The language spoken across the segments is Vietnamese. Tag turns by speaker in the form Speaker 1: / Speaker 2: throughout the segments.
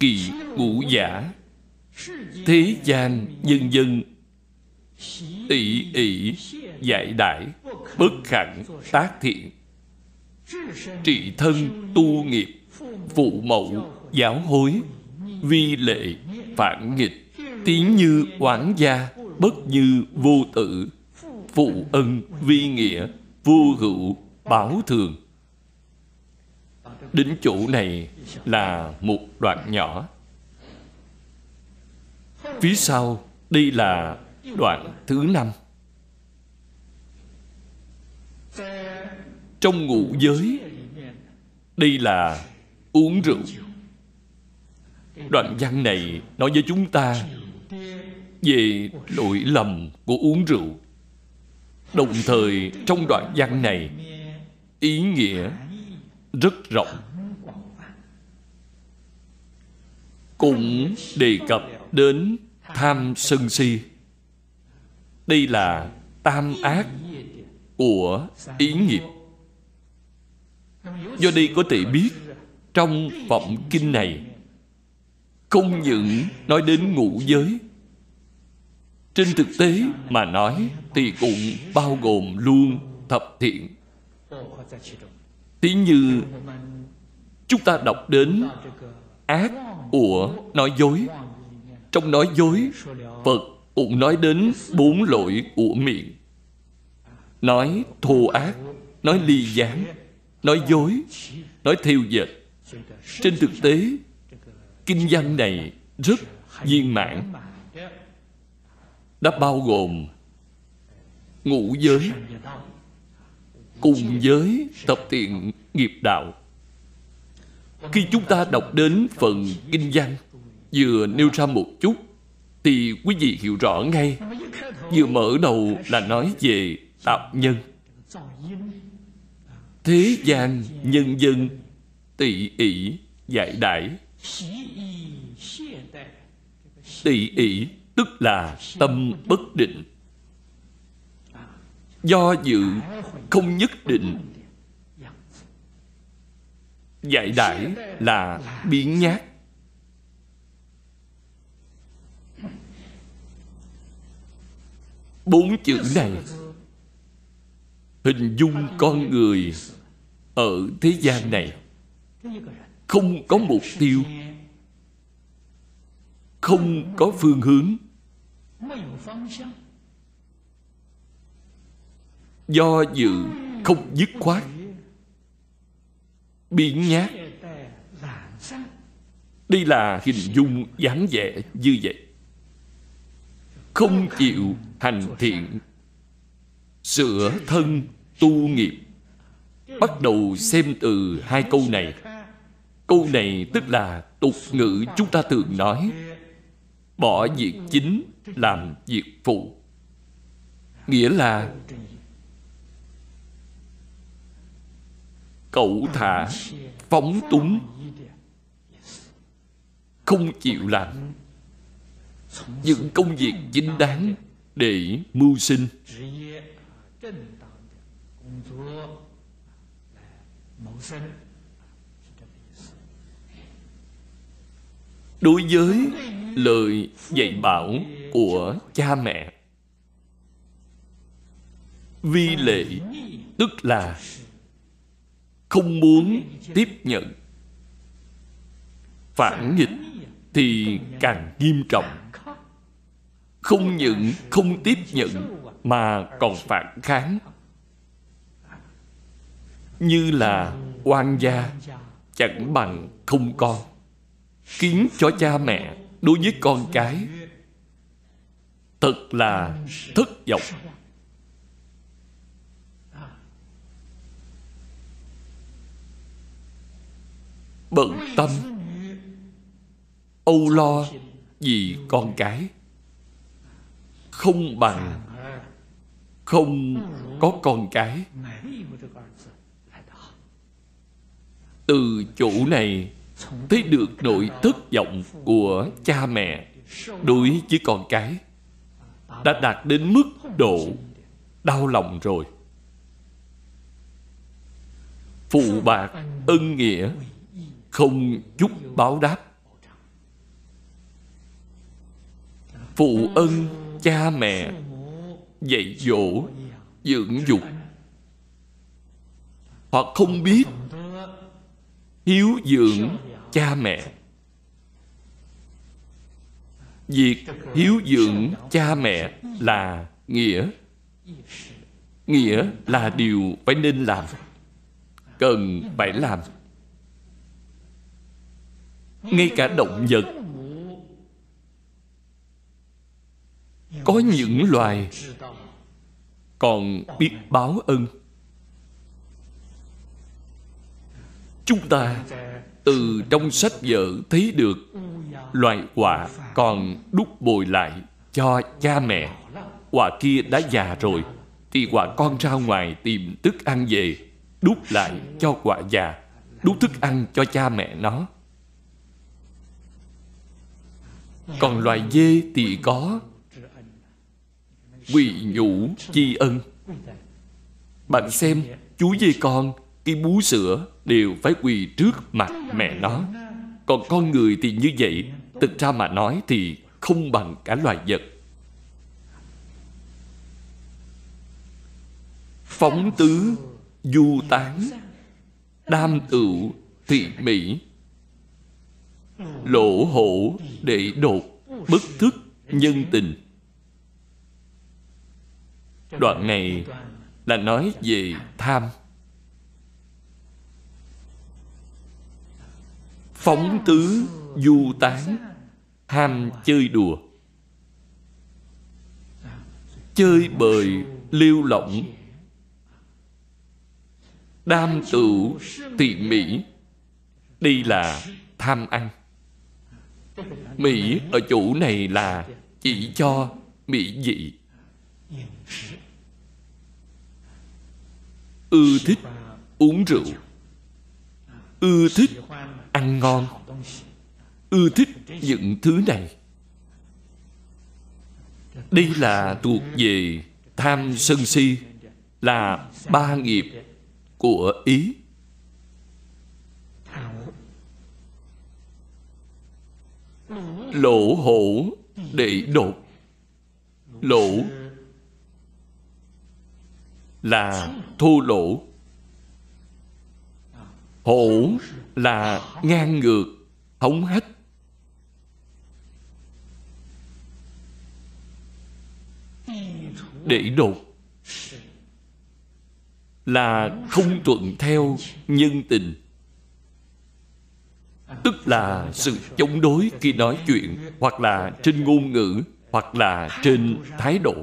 Speaker 1: kỳ ngũ giả. Thế gian nhân dân ỷ ỷ dạy đại bất khẳng tác thiện trị thân tu nghiệp, phụ mẫu, giáo hối, vi lệ, phản nghịch tiếng như oán gia, bất như vô tử. Phụ ân vi nghĩa, vô hữu bảo thường. Đến chỗ này là một đoạn nhỏ. Phía sau, đây là đoạn thứ năm. Trong ngũ giới, đây là uống rượu. Đoạn văn này nói với chúng ta về lỗi lầm của uống rượu. Đồng thời, trong đoạn văn này, ý nghĩa rất rộng. Cũng đề cập đến tham sân si. Đây là tam ác của ý nghiệp. Do đây có thể biết, trong vọng kinh này, không những nói đến ngũ giới, trên thực tế mà nói thì cũng bao gồm luôn thập thiện. Tí như chúng ta đọc đến ác ủa nói dối. Trong nói dối phật cũng nói đến bốn lỗi của miệng. Nói thô ác nói ly gián nói dối nói thiêu dệt. Trên thực tế kinh văn này rất viên mãn. Đã bao gồm ngũ giới cùng giới, tập thiện nghiệp đạo khi chúng ta đọc đến phần kinh văn, vừa nêu ra một chút, thì quý vị hiểu rõ ngay. Vừa mở đầu là nói về tạo nhân. Thế gian nhân dân tỷ ỷ, giải đãi. Tỷ ỷ tức là tâm bất định. Do dự không nhất định dạy đãi là biến nhát. Bốn chữ này hình dung con người ở thế gian này không có mục tiêu, không có phương hướng. Do dự không dứt khoát biến nhát. Đây là hình dung dáng vẻ như vậy. Không chịu hành thiện. Sửa thân tu nghiệp. Bắt đầu xem từ hai câu này. Câu này tức là tục ngữ chúng ta thường nói. Bỏ việc chính làm việc phụ. Nghĩa là cẩu thả phóng túng. Không chịu làm những công việc chính đáng để mưu sinh. Đối với lời dạy bảo của cha mẹ, vi lệ tức là không muốn tiếp nhận. Phản nghịch thì càng nghiêm trọng. Không những không tiếp nhận mà còn phản kháng. Như là oan gia, chẳng bằng không con khiến cho cha mẹ đối với con cái thật là thất vọng. bận tâm. Âu lo vì con cái. Không bằng không có con cái. Từ chỗ này thấy được nỗi thất vọng của cha mẹ đối với con cái đã đạt đến mức độ đau lòng rồi. Phụ bạc ân nghĩa không chút báo đáp. Phụ ân cha mẹ, dạy dỗ, dưỡng dục. Hoặc không biết hiếu dưỡng cha mẹ. Việc hiếu dưỡng cha mẹ là nghĩa. Nghĩa là điều phải nên làm, cần phải làm ngay cả động vật. Có những loài còn biết báo ân. Chúng ta từ trong sách vở thấy được loài quả còn đúc bồi lại cho cha mẹ. Quả kia đã già rồi, thì quả con ra ngoài tìm thức ăn về, đút lại cho quả già, đút thức ăn cho cha mẹ nó. Còn loài dê thì có. Quỳ nhũ chi ân. Bạn xem, chú dê con khi bú sữa đều phải quỳ trước mặt mẹ nó. Còn con người thì như vậy, thực ra mà nói thì không bằng cả loài vật. Phóng tứ, du tán, đam tựu, thị mỹ lỗ hổ để đột bất thức nhân tình. Đoạn này là nói về tham. Phóng tứ du tán ham chơi đùa. Chơi bời lưu lỏng. Đam tửu tỉ mỹ. Đây là tham ăn mỹ ở chỗ này là chỉ cho mỹ dị. Ưa thích uống rượu. Ưa thích ăn ngon. Ưa thích những thứ này. Đây là thuộc về tham sân si, là ba nghiệp của ý. Lỗ hổ để đột. Lỗ là thô lỗ. Hổ là ngang ngược, hống hách. Để đột là không thuận theo nhân tình tức là sự chống đối khi nói chuyện, hoặc là trên ngôn ngữ, hoặc là trên thái độ.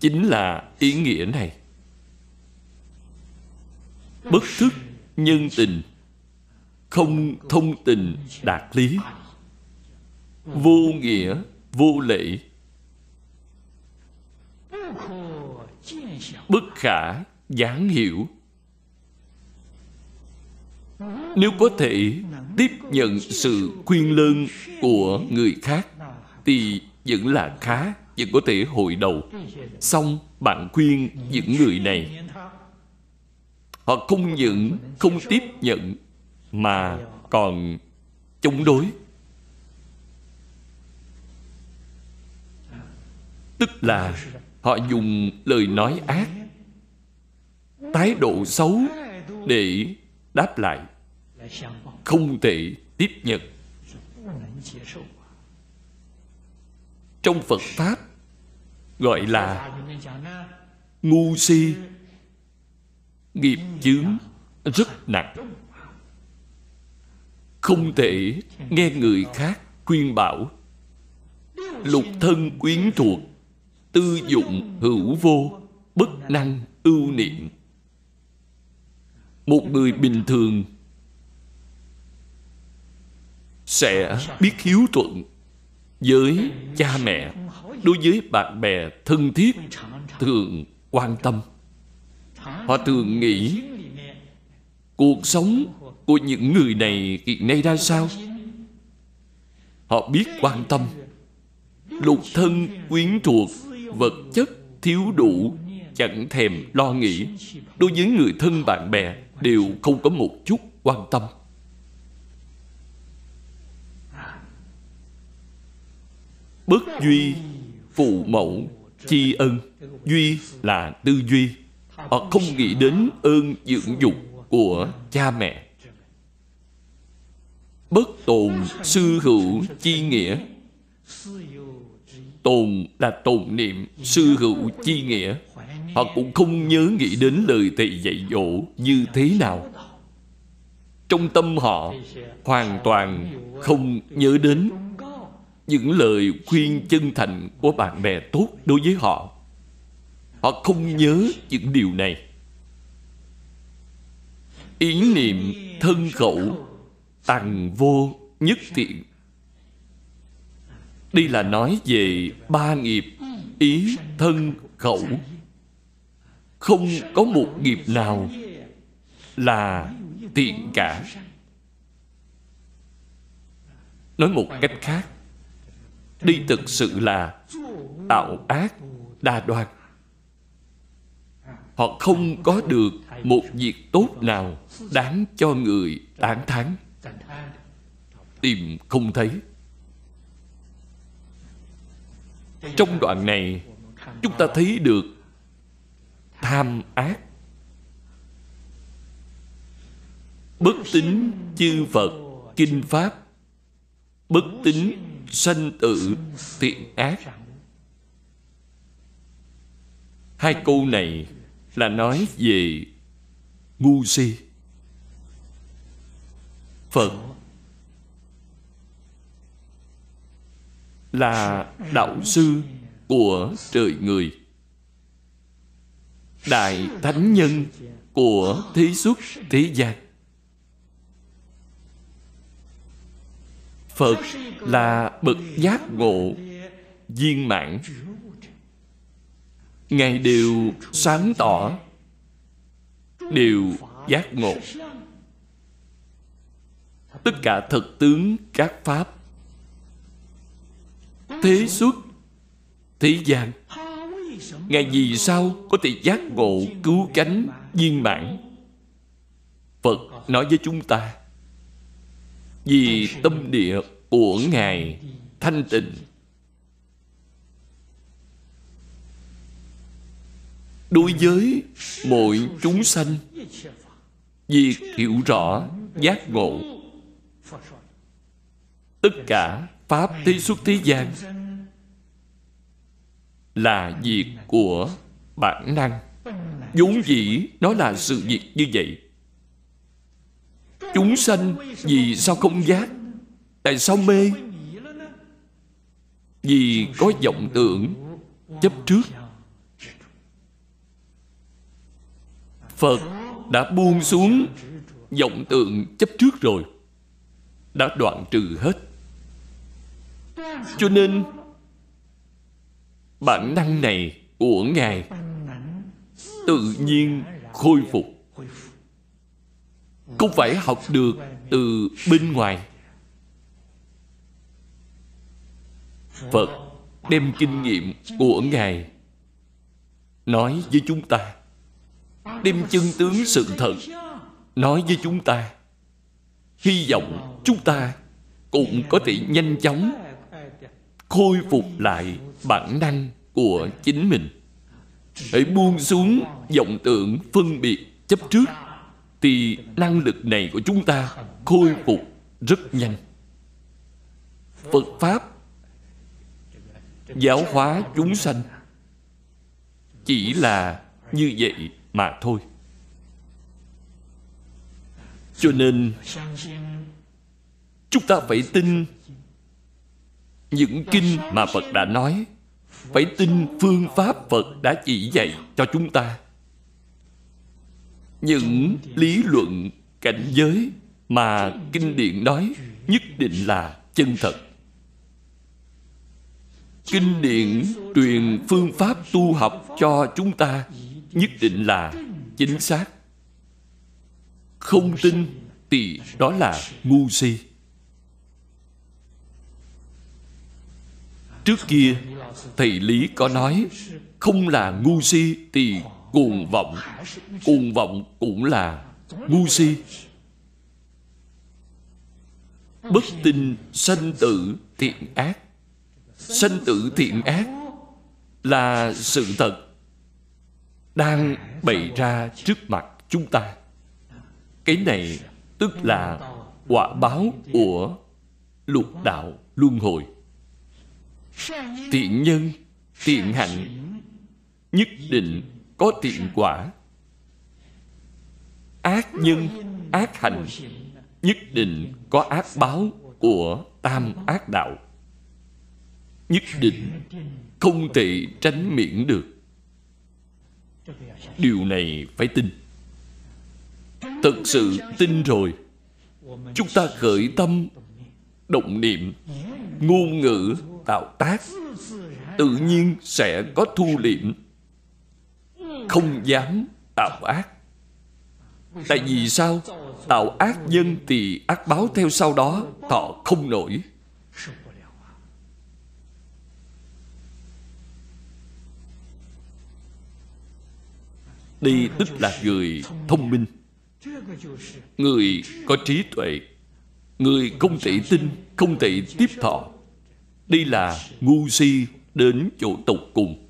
Speaker 1: Chính là ý nghĩa này. Bất thức nhân tình, không thông tình đạt lý. Vô nghĩa, vô lễ. Bất khả giảng hiểu nếu có thể tiếp nhận sự khuyên lơn của người khác, thì vẫn là khá, vẫn có thể hội đầu. Xong bạn khuyên những người này, họ không những không tiếp nhận mà còn chống đối. Tức là họ dùng lời nói ác, thái độ xấu để đáp lại. Không thể tiếp nhận. Trong phật pháp, gọi là ngu si, nghiệp chướng rất nặng. Không thể nghe người khác khuyên bảo. Lục thân quyến thuộc, tư dụng hữu vô, bất năng ưu niệm một người bình thường sẽ biết hiếu thuận với cha mẹ, đối với bạn bè thân thiết, thường quan tâm. Họ thường nghĩ cuộc sống của những người này hiện nay ra sao? Họ biết quan tâm. Lục thân quyến thuộc, vật chất thiếu đủ, chẳng thèm lo nghĩ đối với người thân bạn bè đều không có một chút quan tâm. Bất duy, phụ mẫu chi ân. Duy là tư duy. Họ không nghĩ đến ơn dưỡng dục của cha mẹ. Bất tồn sư hữu chi nghĩa. Tồn là tồn niệm sư hữu chi nghĩa họ cũng không nhớ nghĩ đến lời thầy dạy dỗ như thế nào. Trong tâm họ hoàn toàn không nhớ đến những lời khuyên chân thành của bạn bè tốt đối với họ. Họ không nhớ những điều này. Ý niệm thân khẩu tằng vô nhất thiện. Đây là nói về ba nghiệp ý thân khẩu không có một nghiệp nào là tiện cả. Nói một cách khác đây thực sự là tạo ác đa đoan. Họ không có được một việc tốt nào đáng cho người tán thán. Tìm không thấy. Trong đoạn này, chúng ta thấy được tham ác. Bất tính chư phật kinh pháp, bất tính sanh tử thiện ác. Hai câu này là nói về ngu si. Phật là đạo sư của trời người đại thánh nhân của thế xuất thế gian. Phật là bậc giác ngộ viên mãn. Ngài đều sáng tỏ, đều giác ngộ. Tất cả thực tướng các pháp, thế xuất thế gian ngài vì sao có thể giác ngộ cứu cánh viên mãn? Phật nói với chúng ta, vì tâm địa của ngài thanh tịnh. Đối với mọi chúng sanh, việc hiểu rõ, giác ngộ, tất cả pháp thế xuất thế gian là việc của bản năng. Vốn dĩ nó là sự việc như vậy. Chúng sanh vì sao không giác? Tại sao mê? Vì có vọng tưởng chấp trước. Phật đã buông xuống vọng tượng chấp trước rồi. Đã đoạn trừ hết. Cho nên bản năng này của ngài tự nhiên khôi phục. Không phải học được từ bên ngoài. Phật đem kinh nghiệm của ngài nói với chúng ta. Đem chân tướng sự thật nói với chúng ta. Hy vọng chúng ta cũng có thể nhanh chóng khôi phục lại bản năng của chính mình. Hãy buông xuống vọng tưởng phân biệt chấp trước, thì năng lực này của chúng ta khôi phục rất nhanh. Phật pháp giáo hóa chúng sanh chỉ là như vậy mà thôi. Cho nên, chúng ta phải tin những kinh mà phật đã nói, phải tin phương pháp phật đã chỉ dạy cho chúng ta. Những lý luận cảnh giới mà kinh điển nói nhất định là chân thật. Kinh điển truyền phương pháp tu học cho chúng ta nhất định là chính xác. Không tin thì đó là ngu si. Trước kia, thầy lý có nói, không là ngu si thì cuồng vọng cuồng vọng cũng là ngu si. Bất tin sanh tử thiện ác. Sanh tử thiện ác là sự thật đang bày ra trước mặt chúng ta. Cái này tức là quả báo của lục đạo luân hồi thiện nhân thiện hạnh, nhất định có thiện quả. Ác nhân, ác hạnh, nhất định có ác báo của tam ác đạo. Nhất định không thể tránh miễn được. Điều này phải tin. Thật sự tin rồi. Chúng ta khởi tâm, động niệm, ngôn ngữ tạo tác, tự nhiên sẽ có thu liệm không dám tạo ác. Tại vì sao? Tạo ác nhân thì ác báo theo sau đó, thọ không nổi. Đây tức là người thông minh. Người có trí tuệ. Người không thể tin, không thể tiếp thọ đây là ngu si đến chỗ tục cùng.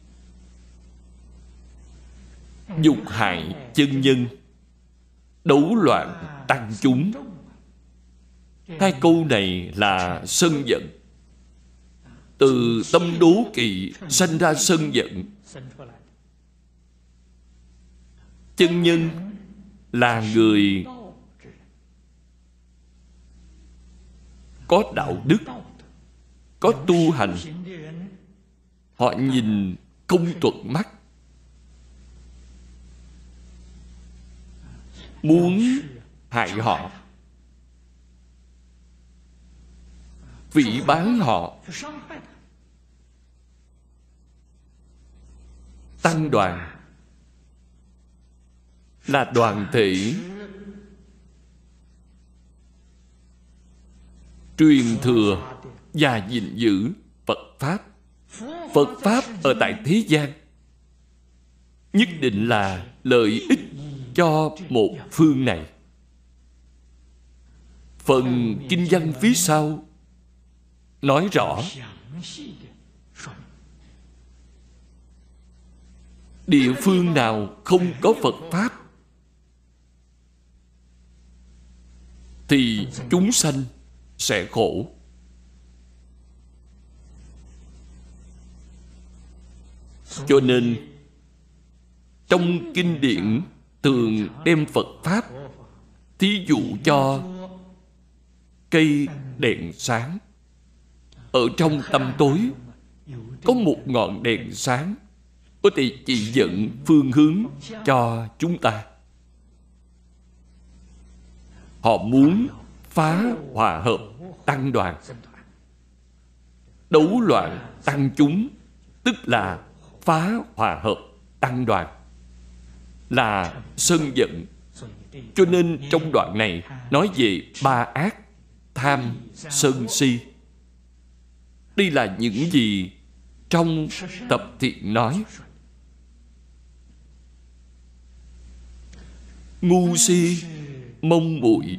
Speaker 1: Dục hại chân nhân, đấu loạn tăng chúng. Hai câu này là sân giận. Từ tâm đố kỵ sanh ra sân giận. Chân nhân là người có đạo đức có tu hành, họ nhìn công thuận mắt. Muốn hại họ vị bán họ, tăng đoàn là đoàn thể. Truyền thừa và gìn giữ Phật Pháp. Phật Pháp ở tại thế gian, nhất định là lợi ích cho một phương này. Phần kinh văn phía sau nói rõ, địa phương nào không có Phật Pháp thì chúng sanh sẽ khổ cho nên, trong kinh điển thường đem phật pháp, thí dụ cho cây đèn sáng. Ở trong tâm tối, có một ngọn đèn sáng, có thể chỉ dẫn phương hướng cho chúng ta. Họ muốn phá hòa hợp tăng đoàn. Đấu loạn tăng chúng, tức là phá hòa hợp tăng đoàn là sân giận cho nên trong đoạn này nói về ba ác, tham, sân, si. Đây là những gì trong tập thiện nói. Ngu si, mông muội.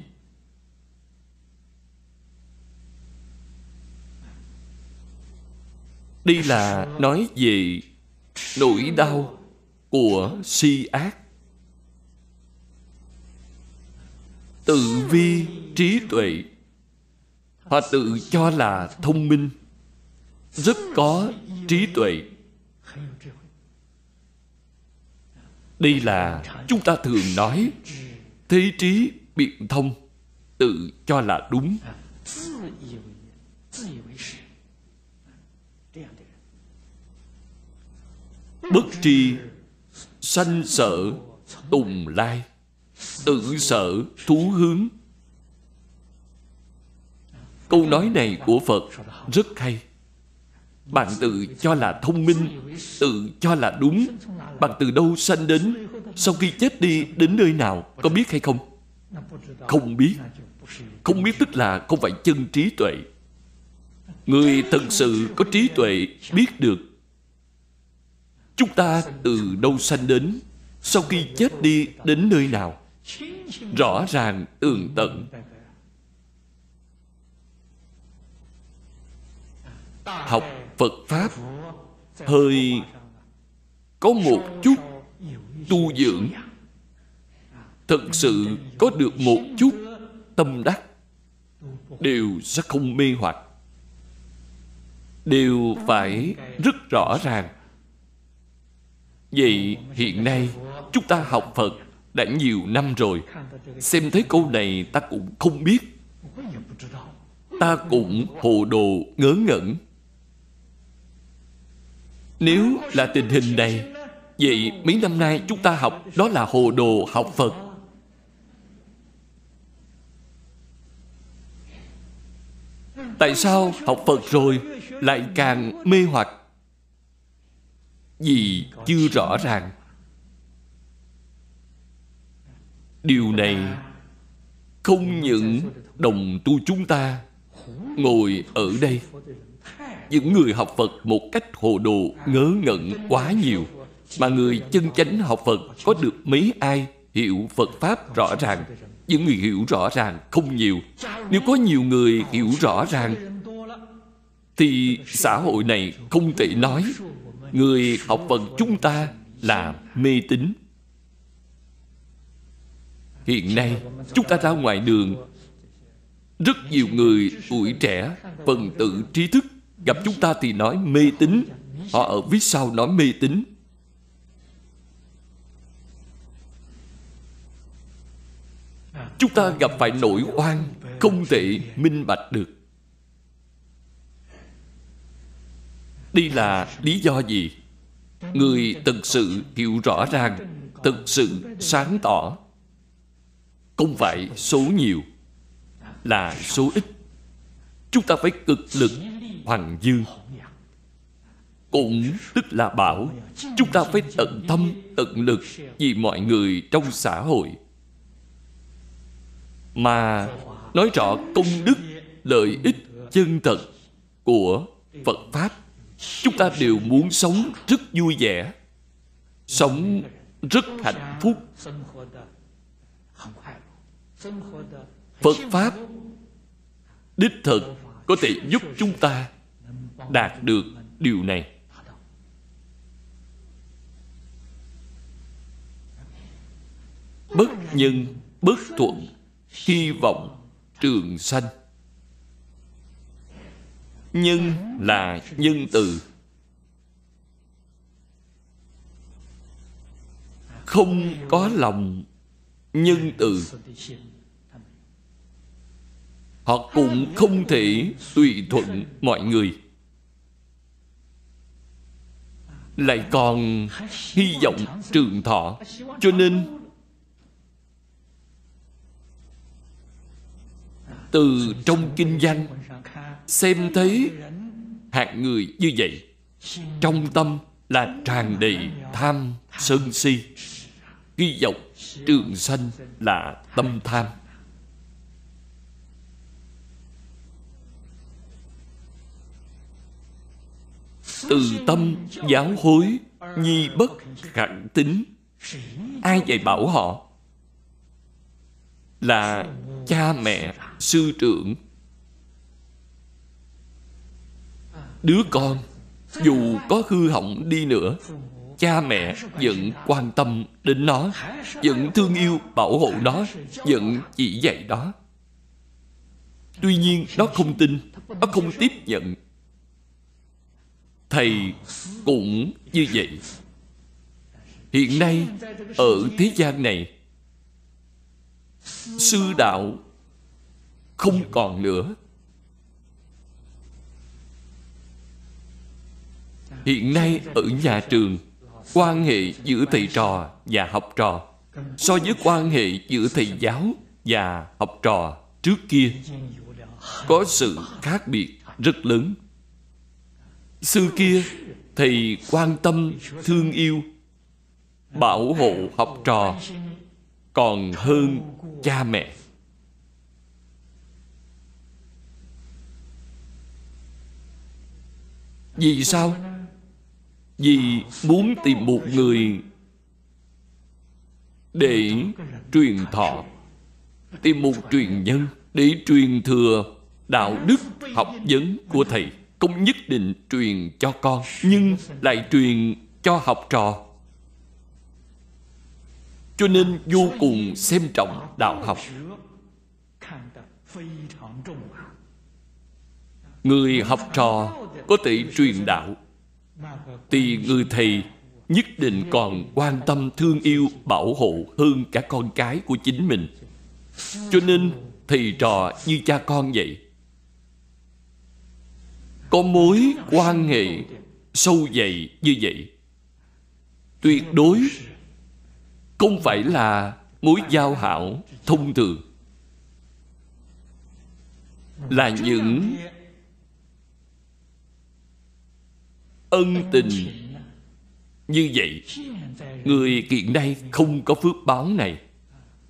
Speaker 1: Đây là nói về nỗi đau của si ác. Tự vi trí tuệ, họ tự cho là thông minh, rất có trí tuệ. Đây là chúng ta thường nói, thế trí biện thông, tự cho là đúng. Bất tri sanh sợ tùng lai tự sợ thú hướng. Câu nói này của phật rất hay. Bạn tự cho là thông minh, tự cho là đúng. Bạn từ đâu sanh đến, sau khi chết đi, đến nơi nào, có biết hay không? Không biết. Không biết tức là không phải chân trí tuệ. Người thật sự có trí tuệ biết được chúng ta từ đâu sanh đến? Sau khi chết đi, đến nơi nào? Rõ ràng tường tận. Học phật pháp hơi có một chút tu dưỡng. Thật sự có được một chút tâm đắc, đều sẽ không mê hoặc. Đều phải rất rõ ràng vậy hiện nay, chúng ta học phật đã nhiều năm rồi. Xem thấy câu này, ta cũng không biết. Ta cũng hồ đồ ngớ ngẩn. Nếu là tình hình này, vậy mấy năm nay chúng ta học đó là hồ đồ học phật. Tại sao học phật rồi lại càng mê hoặc? Vì chưa rõ ràng. Điều này không những đồng tu chúng ta ngồi ở đây. Những người học phật một cách hồ đồ ngớ ngẩn quá nhiều, mà người chân chánh học phật có được mấy ai hiểu phật pháp rõ ràng? Những người hiểu rõ ràng không nhiều. Nếu có nhiều người hiểu rõ ràng, thì xã hội này không thể nói người học phật chúng ta là mê tín. Hiện nay, chúng ta ra ngoài đường. Rất nhiều người tuổi trẻ, phần tử trí thức, gặp chúng ta thì nói mê tín. Họ ở phía sau nói mê tín. Chúng ta gặp phải nỗi oan không thể minh bạch được. Đây là lý do gì? Người thực sự hiểu rõ ràng, thực sự sáng tỏ. Không phải số nhiều, là số ít. Chúng ta phải cực lực hoàng dương cũng tức là bảo, chúng ta phải tận tâm, tận lực vì mọi người trong xã hội. Mà nói rõ công đức, lợi ích chân thật của phật pháp chúng ta đều muốn sống rất vui vẻ, sống rất hạnh phúc. Phật pháp, đích thực có thể giúp chúng ta đạt được điều này. Bất nhân, bất thuận, hy vọng trường sanh nhân là nhân từ. Không có lòng nhân từ. Họ cũng không thể tùy thuận mọi người. Lại còn hy vọng trường thọ. Cho nên, từ trong kinh doanh xem thấy hạng người như vậy, trong tâm là tràn đầy tham sân si. Hy vọng trường sanh là tâm tham. Từ tâm giáo hối, nhi bất khẳng tính, ai dạy bảo họ? Là cha mẹ, sư trưởng đứa con, dù có hư hỏng đi nữa, cha mẹ vẫn quan tâm đến nó, vẫn thương yêu bảo hộ nó, vẫn chỉ dạy đó tuy nhiên, nó không tin, nó không tiếp nhận. Thầy cũng như vậy. Hiện nay, ở thế gian này, sư đạo không còn nữa. hiện nay ở nhà trường, quan hệ giữa thầy trò và học trò. So với quan hệ giữa thầy giáo và học trò trước kia, có sự khác biệt rất lớn. Xưa kia, thầy quan tâm, thương yêu, bảo hộ học trò còn hơn cha mẹ. Vì sao? Vì muốn tìm một người để truyền thọ, tìm một truyền nhân để truyền thừa đạo đức học vấn của thầy, cũng nhất định truyền cho con, nhưng lại truyền cho học trò. Cho nên vô cùng xem trọng đạo học. Người học trò có thể truyền đạo thì người thầy nhất định còn quan tâm thương yêu, bảo hộ hơn cả con cái của chính mình. Cho nên thầy trò như cha con vậy, có mối quan hệ sâu dày như vậy, tuyệt đối không phải là mối giao hảo thông thường. Là những ân tình. Như vậy, người hiện nay không có phước báo này.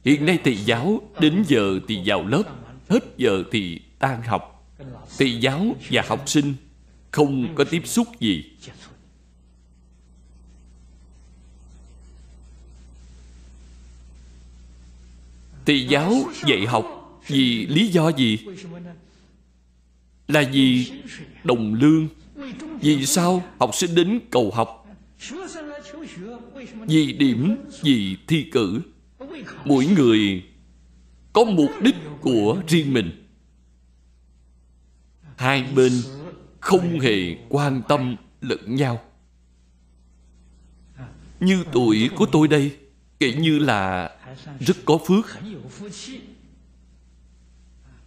Speaker 1: Hiện nay thầy giáo đến giờ thì vào lớp, hết giờ thì tan học. Thầy giáo và học sinh không có tiếp xúc gì. Thầy giáo dạy học vì lý do gì? Là vì đồng lương vì sao học sinh đến cầu học? Vì điểm, vì thi cử. Mỗi người có mục đích của riêng mình. Hai bên không hề quan tâm lẫn nhau. Như tuổi của tôi đây, kể như là rất có phước.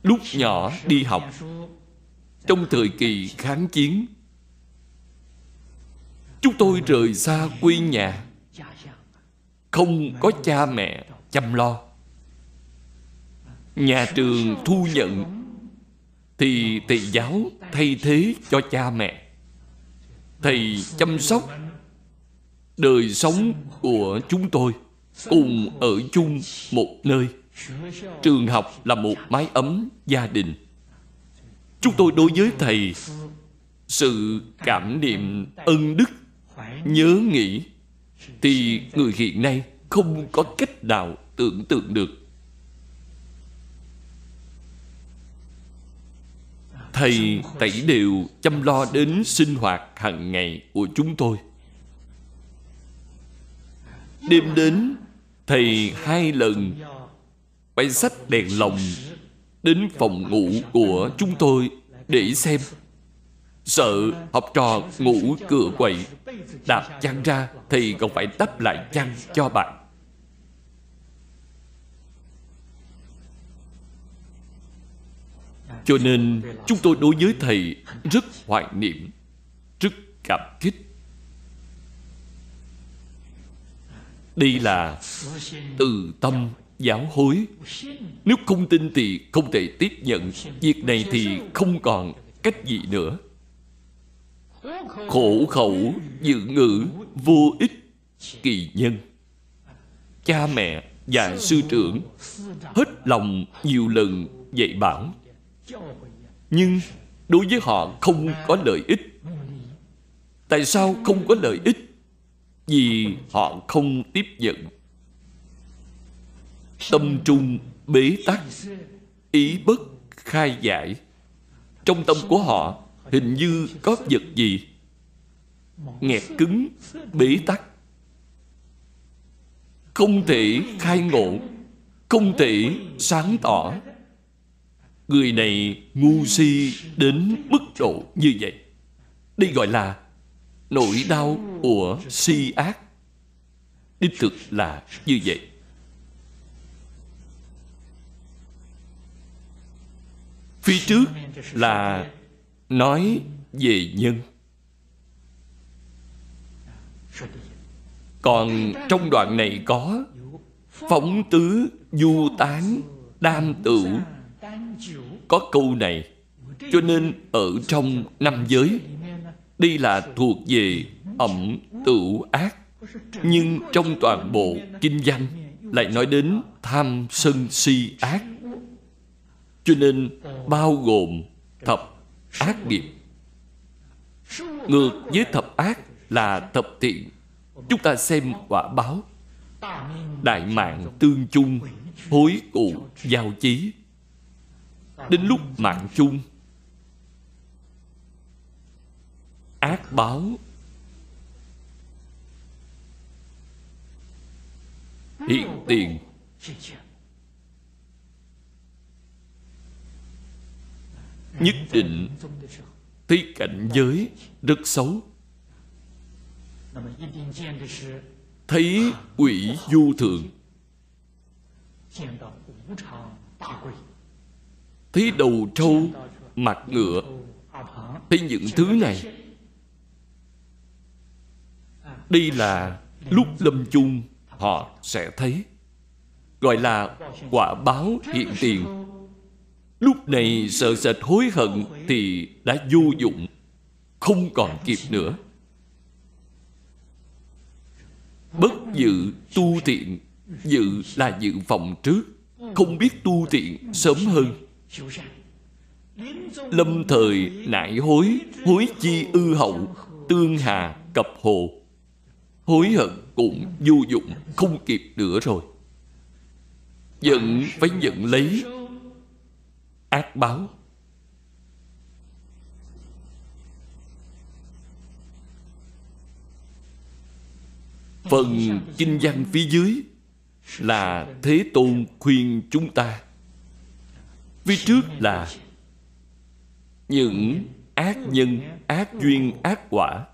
Speaker 1: Lúc nhỏ đi học, trong thời kỳ kháng chiến chúng tôi rời xa quê nhà. Không có cha mẹ chăm lo. Nhà trường thu nhận thì thầy giáo thay thế cho cha mẹ. Thầy chăm sóc đời sống của chúng tôi cùng ở chung một nơi. Trường học là một mái ấm gia đình. Chúng tôi đối với thầy sự cảm niệm ân đức nhớ nghĩ, thì người hiện nay không có cách nào tưởng tượng được. Thầy tẩy đều chăm lo đến sinh hoạt hàng ngày của chúng tôi. Đêm đến, thầy hai lần phải sách đèn lồng đến phòng ngủ của chúng tôi để xem. Sợ học trò ngủ cửa quậy đạp chăn ra thì còn phải đắp lại chăn cho bạn. Cho nên chúng tôi đối với thầy rất hoài niệm, rất cảm kích. Đây là từ tâm giáo hối. Nếu không tin thì không thể tiếp nhận. Việc này thì không còn cách gì nữa khổ khẩu dự ngữ vô ích kỳ nhân. Cha mẹ và sư trưởng hết lòng nhiều lần dạy bảo. Nhưng đối với họ không có lợi ích. Tại sao không có lợi ích? Vì họ không tiếp nhận. Tâm trung bế tắc, ý bất khai giải. Trong tâm của họ hình như có vật gì? Nghẹt cứng, bế tắc. Không thể khai ngộ, không thể sáng tỏ. Người này ngu si đến mức độ như vậy. Đây gọi là nỗi đau của si ác. Đích thực là như vậy. Phía trước là nói về nhân. Còn trong đoạn này có, phóng tứ du tán đam tửu có câu này, cho nên ở trong năm giới đây là thuộc về ẩm tửu ác. Nhưng trong toàn bộ kinh văn lại nói đến tham sân si ác. Cho nên bao gồm thập ác nghiệp. Ngược với thập ác là thập thiện. Chúng ta xem quả báo. Đại mạng tương chung, hối cụ giao chí. Đến lúc mạng chung, ác báo. Hiện tiền nhất định thấy cảnh giới rất xấu. Thấy quỷ du thường thấy đầu trâu, mặt ngựa. Thấy những thứ này. Đây là lúc lâm chung, họ sẽ thấy. Gọi là quả báo hiện tiền lúc này sợ sệt hối hận thì đã vô dụng, không còn kịp nữa. Bất dự tu thiện dự là dự phòng trước. Không biết tu thiện sớm hơn. Lâm thời nại hối hối chi ư hậu, tương hà cập hồ. Hối hận cũng vô dụng, không kịp nữa rồi. Giận phải giận lấy ác báo. Phần kinh văn phía dưới là thế tôn khuyên chúng ta. Phía trước là những ác nhân, ác duyên, ác quả.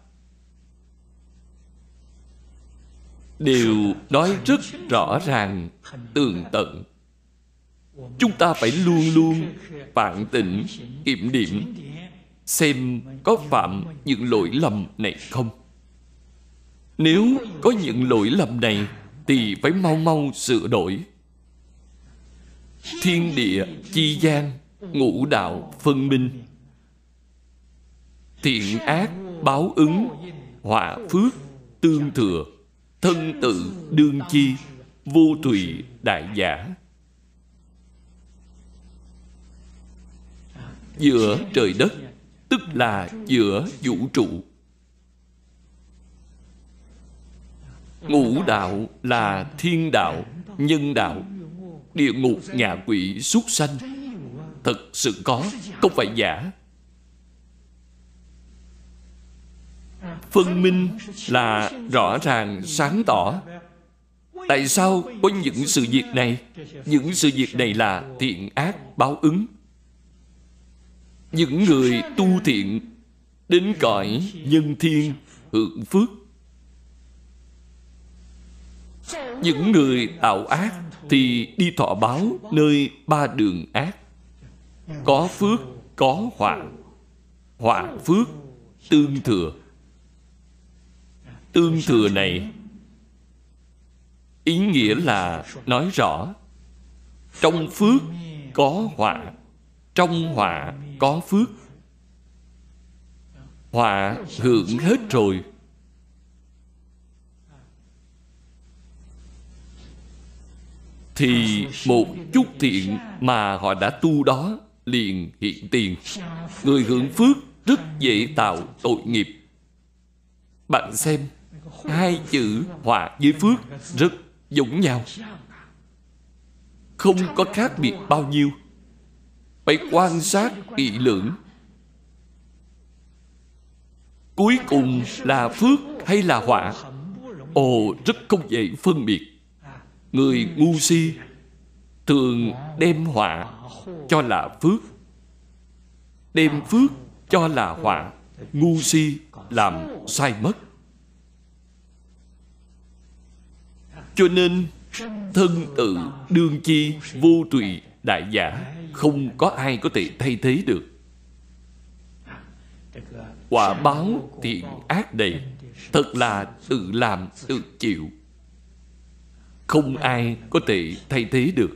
Speaker 1: Đều nói rất rõ ràng, tường tận chúng ta phải luôn luôn phản tỉnh kiểm điểm, xem có phạm những lỗi lầm này không. Nếu có những lỗi lầm này, thì phải mau mau sửa đổi. Thiên địa chi gian, ngũ đạo phân minh. Thiện ác báo ứng, họa phước, tương thừa, thân tự đương chi, vô tùy đại giả. Giữa trời đất, tức là giữa vũ trụ. Ngũ đạo là thiên đạo, nhân đạo, địa ngục ngạ quỷ súc sanh. Thật sự có, không phải giả. Phân minh là rõ ràng, sáng tỏ. Tại sao có những sự việc này? Những sự việc này là thiện ác, báo ứng những người tu thiện, đến cõi nhân thiên, hưởng phước. Những người tạo ác thì đi thọ báo nơi ba đường ác. Có phước, có họa. Họa phước, tương thừa. Tương thừa này, ý nghĩa là nói rõ. Trong phước có họa, trong họa có phước họa hưởng hết rồi. Thì một chút thiện mà họ đã tu đó, liền hiện tiền. Người hưởng phước rất dễ tạo tội nghiệp. Bạn xem, hai chữ họa với phước rất giống nhau. Không có khác biệt bao nhiêu phải quan sát kỹ lưỡng. Cuối cùng là phước hay là họa? Ồ, rất không dễ phân biệt. Người ngu si thường đem họa cho là phước, đem phước cho là họa. Ngu si làm sai mất. Cho nên thân tự đương chi vô tùy đại giả không có ai có thể thay thế được. Quả báo thiện ác đầy, thật là tự làm, tự chịu. Không ai có thể thay thế được.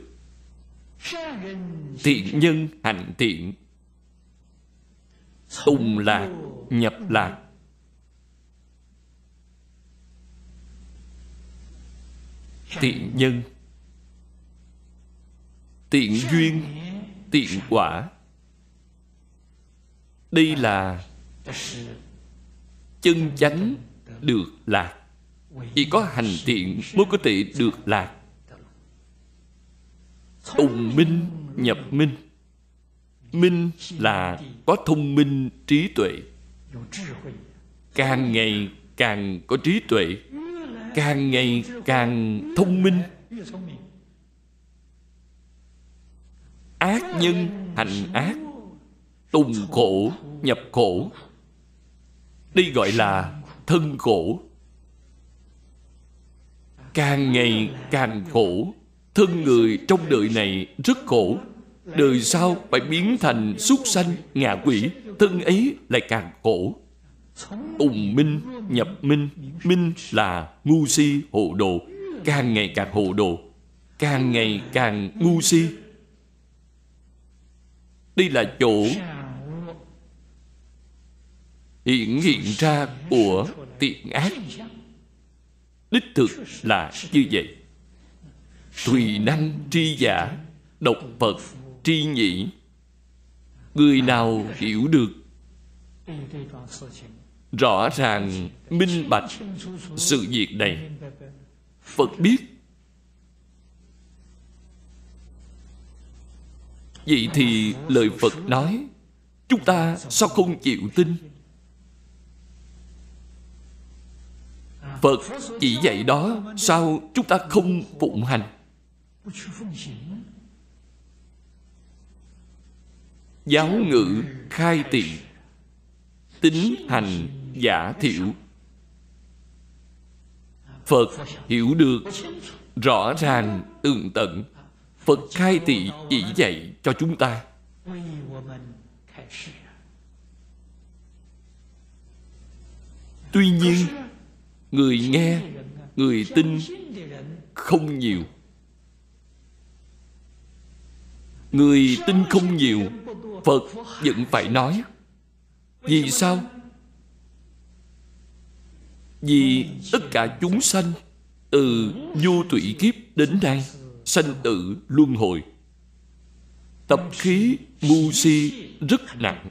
Speaker 1: Thiện nhân hành thiện, tùng lạc, nhập lạc. Thiện nhân tiện duyên tiện quả. Đây là chân chánh được lạc. Chỉ có hành thiện mới có thể được lạc. Tùng minh nhập minh. Minh là có thông minh trí tuệ. Càng ngày càng có trí tuệ. Càng ngày càng thông minh. Ác nhân hành ác, tùng khổ nhập khổ. Đây gọi là thân khổ. Càng ngày càng khổ, thân người trong đời này rất khổ. Đời sau phải biến thành súc sanh, ngạ quỷ, thân ấy lại càng khổ. Tùng minh, nhập minh minh là ngu si hộ đồ. Càng ngày càng hộ đồ, càng ngày càng ngu si đây là chỗ hiện hiện ra của tiện ác, đích thực là như vậy. Tùy năng tri giả, độc phật tri nhĩ, người nào hiểu được, rõ ràng, minh bạch sự việc này, phật biết vậy thì lời phật nói, chúng ta sao không chịu tin? Phật chỉ dạy đó, sao chúng ta không phụng hành? Giáo ngữ khai tị, tính hành giả thiểu. Phật hiểu được, rõ ràng, tường tận phật khai thị chỉ dạy cho chúng ta. Tuy nhiên, người nghe, người tin không nhiều. Người tin không nhiều, phật vẫn phải nói. Vì sao? Vì tất cả chúng sanh từ vô tụy kiếp đến nay sanh tử luân hồi. Tập khí ngu si rất nặng.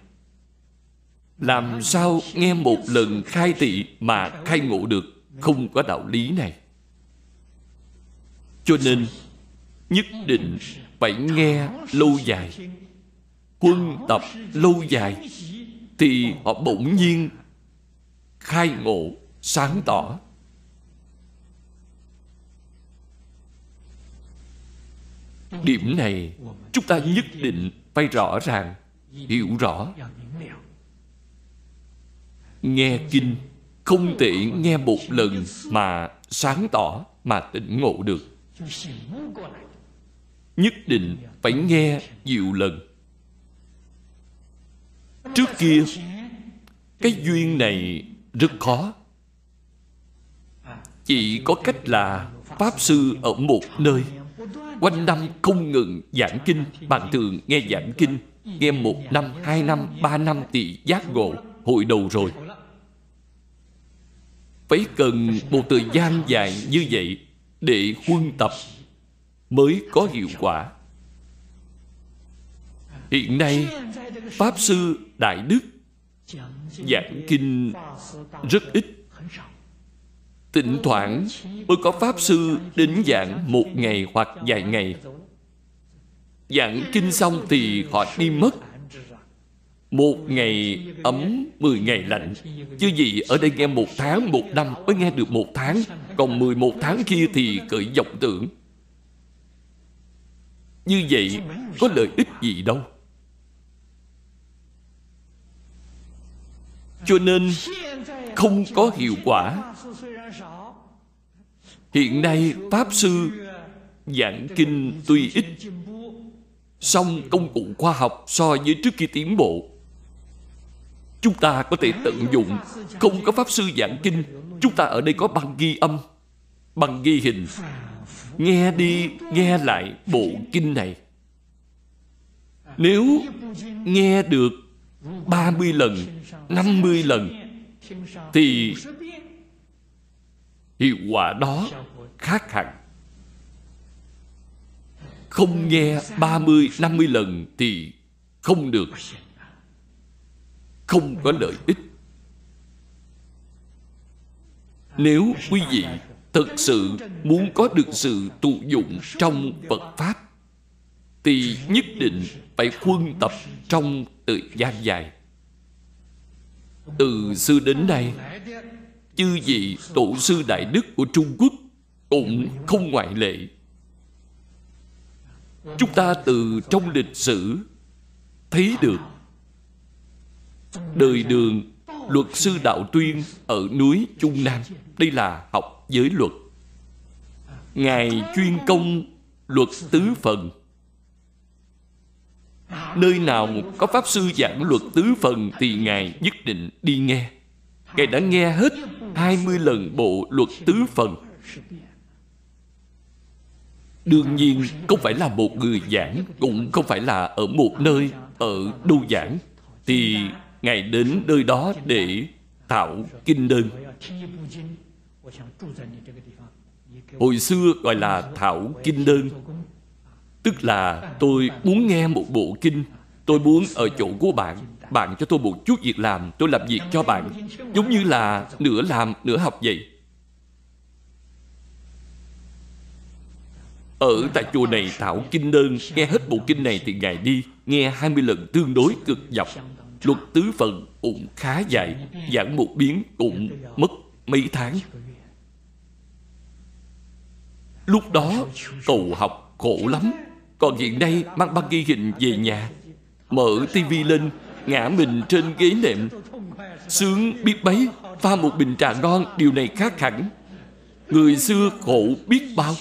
Speaker 1: Làm sao nghe một lần khai tị mà khai ngộ được? Không có đạo lý này. Cho nên, nhất định phải nghe lâu dài. Quân tập lâu dài, thì họ bỗng nhiên khai ngộ, sáng tỏ. Điểm này, chúng ta nhất định phải rõ ràng, hiểu rõ. Nghe kinh, không thể nghe một lần mà sáng tỏ, mà tỉnh ngộ được. Nhất định phải nghe nhiều lần. Trước kia, cái duyên này rất khó. Chỉ có cách là pháp sư ở một nơi quanh năm không ngừng giảng kinh. Bạn thường nghe giảng kinh, nghe một năm, hai năm, ba năm thì giác ngộ, hội đầu rồi. Phải cần một thời gian dài như vậy để huân tập mới có hiệu quả. Hiện nay, pháp sư đại đức giảng kinh rất ít. Thỉnh thoảng mới có Pháp Sư đến giảng một ngày hoặc vài ngày. Giảng kinh xong thì họ đi mất. Một ngày ấm, mười ngày lạnh. Chứ gì ở đây nghe một tháng, một năm mới nghe được một tháng. Còn mười một tháng kia thì cởi vọng tưởng. Như vậy có lợi ích gì đâu. Cho nên không có hiệu quả. Hiện nay Pháp Sư giảng kinh tuy ít song công cụ khoa học so với trước khi tiến bộ. Chúng ta có thể tận dụng Không có Pháp Sư giảng kinh Chúng ta ở đây có băng ghi âm Băng ghi hình. Nghe đi, nghe lại bộ kinh này. Nếu nghe được 30 lần, 50 lần Thì hiệu quả đó khác hẳn. Không nghe 30, 50 lần thì không được. Không có lợi ích. Nếu quý vị thực sự muốn có được sự tụ dụng trong Phật Pháp thì nhất định phải quân tập trong thời gian dài. Từ xưa đến nay chư vị tổ sư đại đức của trung quốc cũng không ngoại lệ. Chúng ta từ trong lịch sử thấy được đời đường luật sư đạo tuyên ở núi trung nam. Đây là học giới luật. Ngài chuyên công luật tứ phần. Nơi nào có pháp sư giảng luật tứ phần thì ngài nhất định đi nghe. Ngài đã nghe hết 20 lần bộ luật tứ phần. Đương nhiên, không phải là một người giảng, Cũng không phải là ở một nơi, Ở đâu giảng. Thì Ngài đến nơi đó để tạo kinh đơn. Hồi xưa gọi là thảo kinh đơn. Tức là tôi muốn nghe một bộ kinh, Tôi muốn ở chỗ của bạn. Bạn cho tôi một chút việc làm, Tôi làm việc cho bạn, Giống như là nửa làm, nửa học vậy. Ở tại chùa này Thảo Kinh Đơn Nghe hết bộ kinh này thì Ngài đi, Nghe 20 lần tương đối cực dọc. Luật tứ phần cũng khá dài, Giảng một biến cũng mất mấy tháng. Lúc đó, cầu học khổ lắm, Còn hiện nay mang băng ghi hình về nhà, Mở tivi lên Ngã mình trên ghế nệm. Sướng biết bấy Pha một bình trà ngon Điều này khác hẳn. Người xưa khổ biết bao.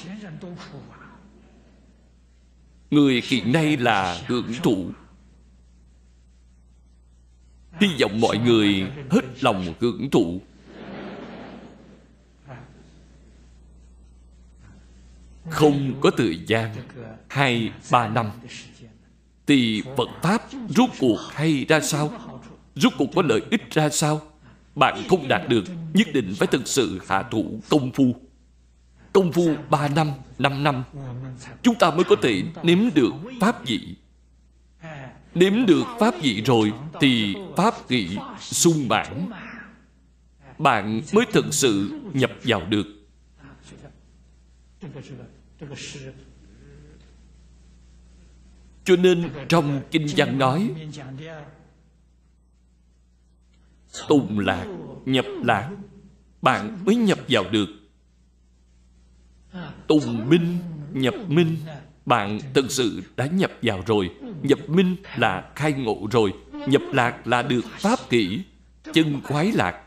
Speaker 1: Người hiện nay là hưởng thụ. Hy vọng mọi người hết lòng hưởng thụ. Không có thời gian. Hai, ba năm. Thì Phật Pháp rốt cuộc hay ra sao? Rốt cuộc có lợi ích ra sao? Bạn không đạt được Nhất định phải thực sự hạ thủ công phu. Công phu 3 năm, 5 năm. Chúng ta mới có thể nếm được Pháp vị. Nếm được Pháp vị rồi Thì Pháp vị sung mãn. Bạn mới thực sự nhập vào được. Cho nên trong Kinh văn nói Tùng lạc, nhập lạc Bạn mới nhập vào được. Tùng minh, nhập minh Bạn thực sự đã nhập vào rồi. Nhập minh là khai ngộ rồi. Nhập lạc là được pháp kỹ Chân khoái lạc.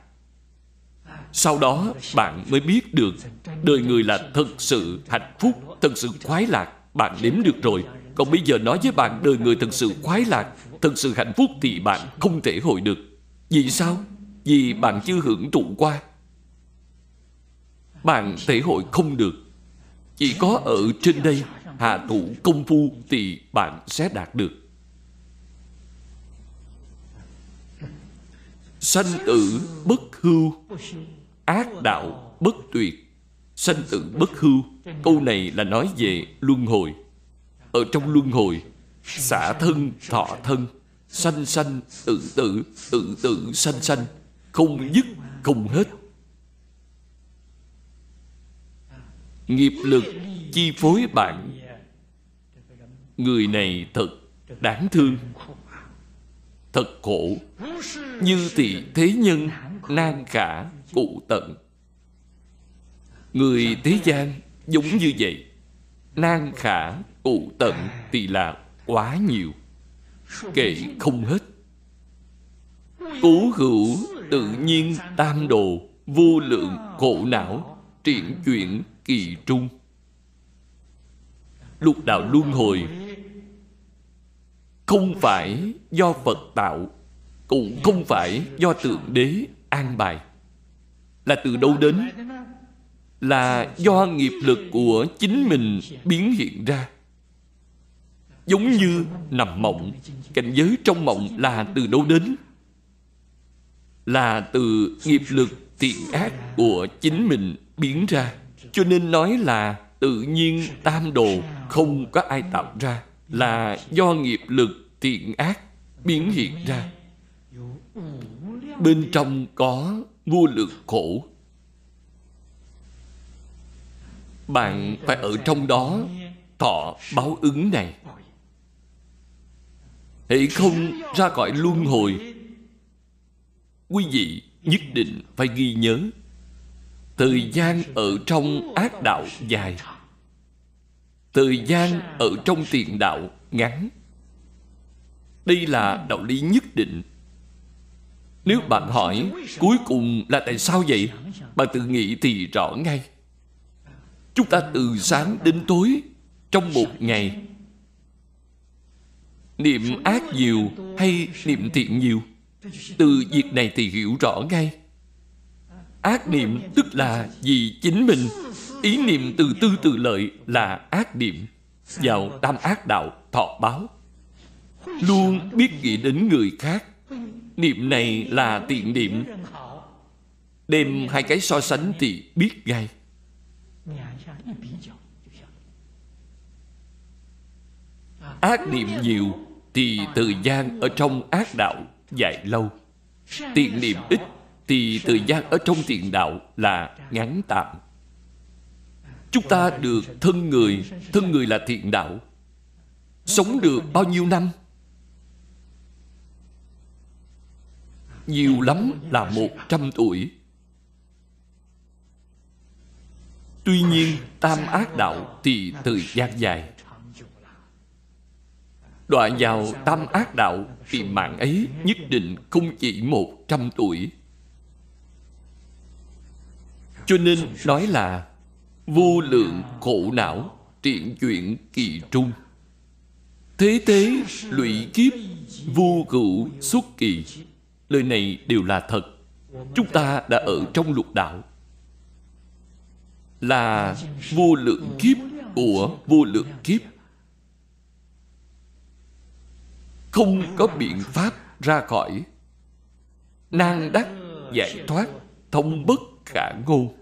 Speaker 1: Sau đó bạn mới biết được Đời người là thật sự hạnh phúc Thật sự khoái lạc Bạn nếm được rồi. Còn bây giờ nói với bạn, đời người thật sự khoái lạc, Thật sự hạnh phúc thì bạn không thể hội được. Vì sao? Vì bạn chưa hưởng thụ qua. Bạn thể hội không được. Chỉ có ở trên đây hạ thủ công phu thì bạn sẽ đạt được. Sanh tử bất hưu, ác đạo bất tuyệt. Sanh tử bất hưu, câu này là nói về luân hồi ở trong luân hồi. Xả thân, thọ thân, sanh sanh, tự tử tự tử, sanh sanh, không dứt, không hết. Nghiệp lực chi phối bạn. Người này thật đáng thương, thật khổ. Như thị thế nhân, nan khả, cụ tận. Người thế gian giống như vậy, nan khả cụ tận thì là quá nhiều. Kể không hết. Cú hữu tự nhiên tam đồ, vô lượng khổ não, triển chuyển kỳ trung. Lục đạo luân hồi không phải do phật tạo, cũng không phải do tượng đế an bài. Là từ đâu đến? Là do nghiệp lực của chính mình biến hiện ra giống như nằm mộng, cảnh giới trong mộng là từ đâu đến? Là từ nghiệp lực thiện ác của chính mình biến ra, cho nên nói là tự nhiên tam đồ không có ai tạo ra, là do nghiệp lực thiện ác biến hiện ra. Bên trong có vô lượng khổ. Bạn phải ở trong đó thọ báo ứng này hãy không ra khỏi luân hồi. Quý vị nhất định phải ghi nhớ, thời gian ở trong ác đạo dài, thời gian ở trong tiền đạo ngắn. Đây là đạo lý nhất định. Nếu bạn hỏi cuối cùng là tại sao vậy, bạn tự nghĩ thì rõ ngay. Chúng ta từ sáng đến tối, trong một ngày niệm ác nhiều hay niệm thiện nhiều? Từ việc này thì hiểu rõ ngay. Ác niệm tức là vì chính mình. Ý niệm từ tư từ lợi là ác niệm. Vào tam ác đạo, thọ báo. Luôn biết nghĩ đến người khác. Niệm này là tiện niệm. Đem hai cái so sánh thì biết ngay. Ác niệm nhiều thì thời gian ở trong ác đạo dài lâu. Tiện niệm ít thì thời gian ở trong tiền đạo là ngắn tạm. Chúng ta được thân người thân người là thiện đạo. Sống được bao nhiêu năm? Nhiều lắm là một trăm tuổi. Tuy nhiên, tam ác đạo thì thời gian dài. Đoạn vào tam ác đạo Thì mạng ấy nhất định không chỉ một trăm tuổi. Cho nên nói là Vô lượng khổ não Triện chuyện kỳ trung. Thế thế lụy kiếp Vô cửu xuất kỳ. Lời này đều là thật. Chúng ta đã ở trong lục đạo. Là vô lượng kiếp của vô lượng kiếp. Không có biện pháp ra khỏi. Nan đắc giải thoát thông bất khả ngôn.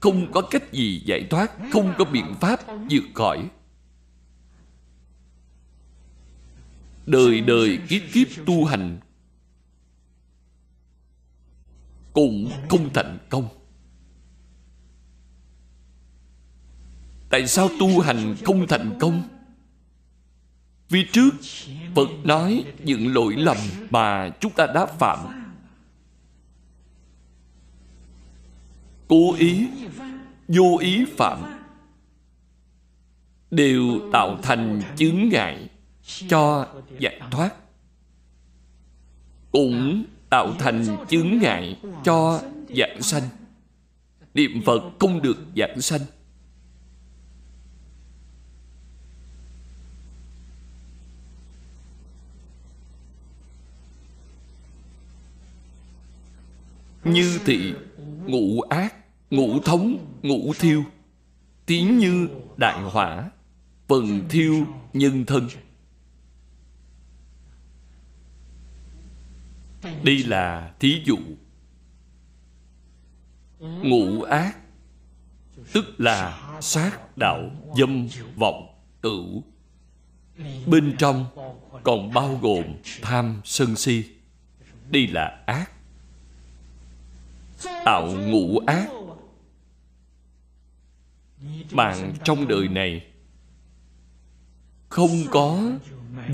Speaker 1: Không có cách gì giải thoát, không có biện pháp vượt khỏi. Đời đời kiếp kiếp tu hành cũng không thành công. Tại sao tu hành không thành công? Phía trước, Phật nói những lỗi lầm mà chúng ta đã phạm. Cố ý, Vô ý phạm Đều tạo thành chướng ngại Cho giải thoát, Cũng tạo thành chướng ngại cho giảng sanh. Niệm Phật không được giảng sanh. Như thị, ngũ ác, Ngũ thống, ngũ thiêu. Tiếng như đại hỏa, Phần thiêu nhân thân. Đây là thí dụ. Ngũ ác, Tức là sát đạo dâm vọng tử. Bên trong còn bao gồm tham sân si. Đây là ác tạo ngũ ác. Bạn trong đời này không có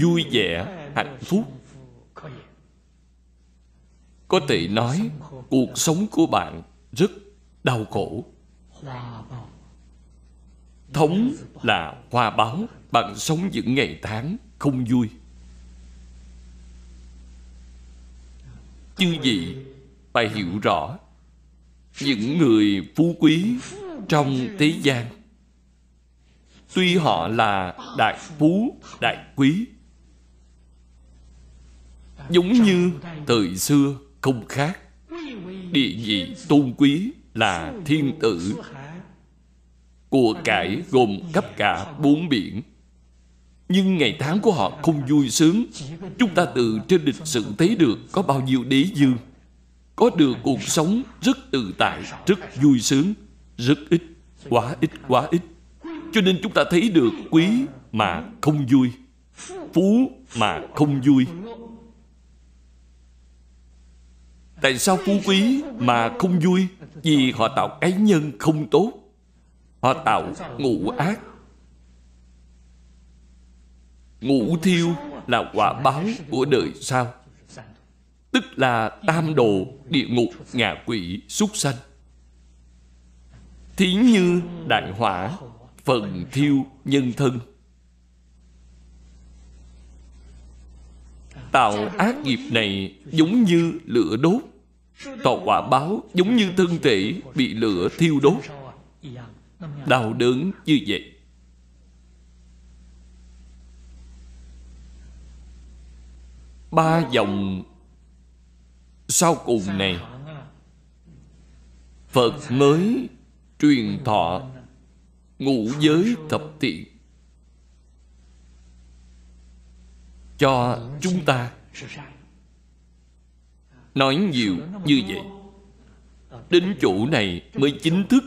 Speaker 1: vui vẻ, hạnh phúc. Có thể nói cuộc sống của bạn rất đau khổ. Thống là hoa báo, bạn sống những ngày tháng không vui. Chư vị phải hiểu rõ những người phú quý trong thế gian. Tuy họ là đại phú, đại quý, giống như thời xưa không khác. Địa vị tôn quý là thiên tử của cải gồm khắp cả bốn biển. Nhưng ngày tháng của họ không vui sướng. Chúng ta từ trên lịch sử thấy được có bao nhiêu đế dương có được cuộc sống rất tự tại, rất vui sướng, rất ít, quá ít quá ít. Cho nên chúng ta thấy được quý mà không vui, phú mà không vui. Tại sao phú quý mà không vui? Vì họ tạo cái nhân không tốt, họ tạo ngũ ác. Ngũ thiêu là quả báo của đời sau tức là tam đồ địa ngục ngạ quỷ súc sanh. Thí như đại hỏa, phần thiêu nhân thân. Tạo ác nghiệp này giống như lửa đốt. Tòa quả báo giống như thân thể bị lửa thiêu đốt. Đau đớn như vậy. Ba dòng sau cùng này, phật mới truyền thọ ngũ giới thập thiện cho chúng ta. Nói nhiều như vậy, đến chỗ này mới chính thức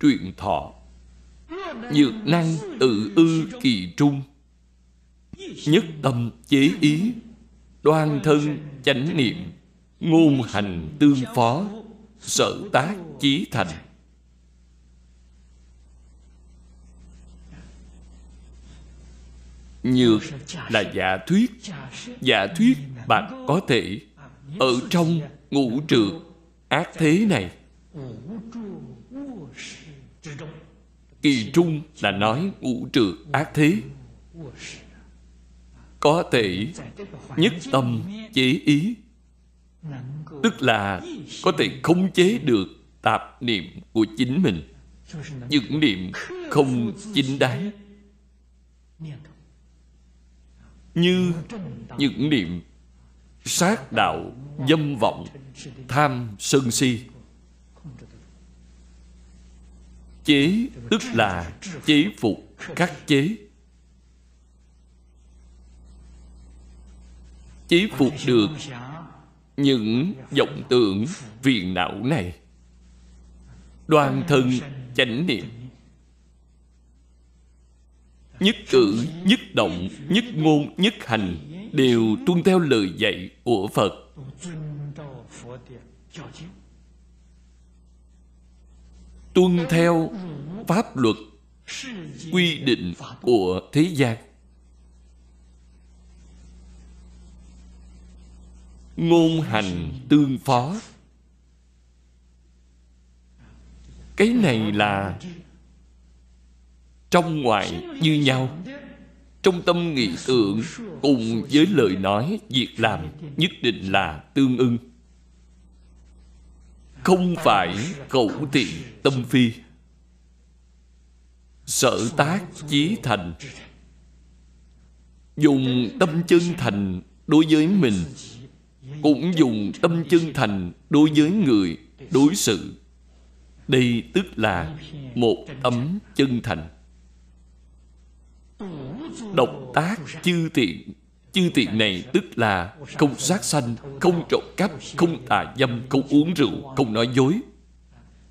Speaker 1: truyền thọ. Nhược năng tự ư kỳ trung, nhất tâm chế ý, đoan thân chánh niệm ngôn hành tương phó, sở tác chí thành. Nhược là giả thuyết giả thuyết bạn có thể ở trong ngũ trượt ác thế này. Kỳ trung là nói ngũ trượt ác thế. Có thể nhất tâm chế ý tức là có thể khống chế được tạp niệm của chính mình. Những niệm không chính đáng. Như những niệm sát đạo, dâm vọng, tham sân si. Chế tức là chế phục các chế. Chế phục được những vọng tưởng phiền não này. Đoan thân chánh niệm. Nhất cử, nhất động, nhất ngôn, nhất hành đều tuân theo lời dạy của phật. Tuân theo pháp luật quy định của thế gian. Ngôn hành tương phó. Cái này là trong ngoài như nhau, trong tâm nghị tượng cùng với lời nói, việc làm nhất định là tương ưng. Không phải cẩu thị tâm phi. Sở tác chí thành. Dùng tâm chân thành đối với mình cũng dùng tâm chân thành đối với người, đối xử. Đây tức là một tấm chân thành. Độc tác chư tiện chư tiện này tức là không sát sanh, không trộm cắp, không tà dâm, không uống rượu, không nói dối.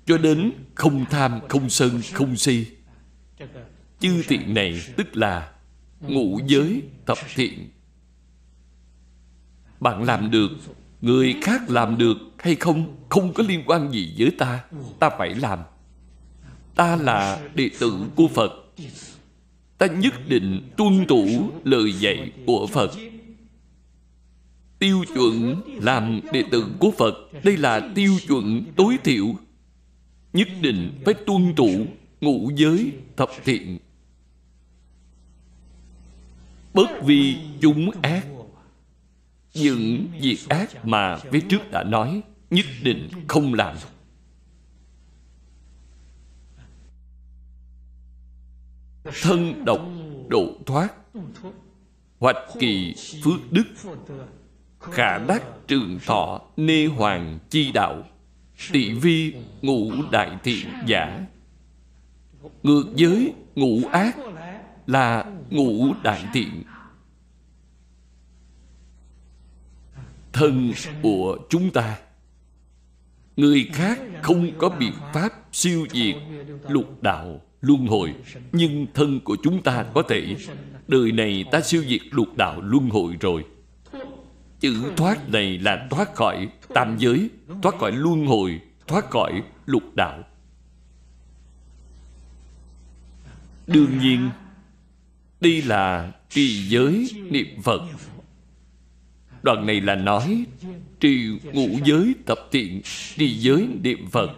Speaker 1: Cho đến không tham, không sân, không si. Chư tiện này tức là ngũ giới tập thiện bạn làm được, người khác làm được hay không không có liên quan gì với ta. Ta phải làm. Ta là đệ tử của phật. Ta nhất định tuân thủ lời dạy của phật. Tiêu chuẩn làm đệ tử của phật, đây là tiêu chuẩn tối thiểu. Nhất định phải tuân thủ ngũ giới thập thiện. Bất vi chúng ác những việc ác mà phía trước đã nói, nhất định không làm. Thân độc độ thoát, hoạch kỳ phước đức, khả đắc trường thọ nê hoàng chi đạo tỷ vi ngũ đại thiện giả. Ngược giới ngũ ác là ngũ đại thiện thân của chúng ta. Người khác không có biện pháp siêu diệt lục đạo luân hồi, nhưng thân của chúng ta có thể. Đời này ta siêu diệt lục đạo luân hồi rồi. Chữ thoát này là thoát khỏi tam giới, thoát khỏi luân hồi, thoát khỏi lục đạo. Đương nhiên, đây là trì giới niệm phật đoạn này là nói, trì ngũ giới tập thiện trì giới niệm phật.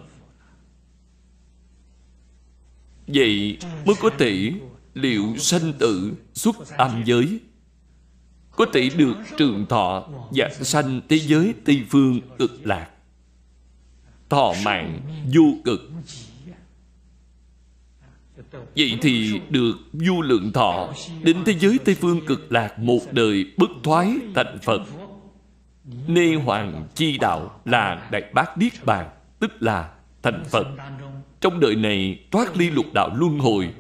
Speaker 1: Vậy mới có thể liệu sanh tử xuất âm giới. Có thể được trường thọ dạng sanh thế giới tây phương cực lạc. Thọ mạng vô cực. Vậy thì được vô lượng thọ đến thế giới tây phương cực lạc một đời bất thoái thành phật nê hoàng chi đạo là đại bác niết bàn, tức là thành phật. Trong đời này, thoát ly lục đạo luân hồi,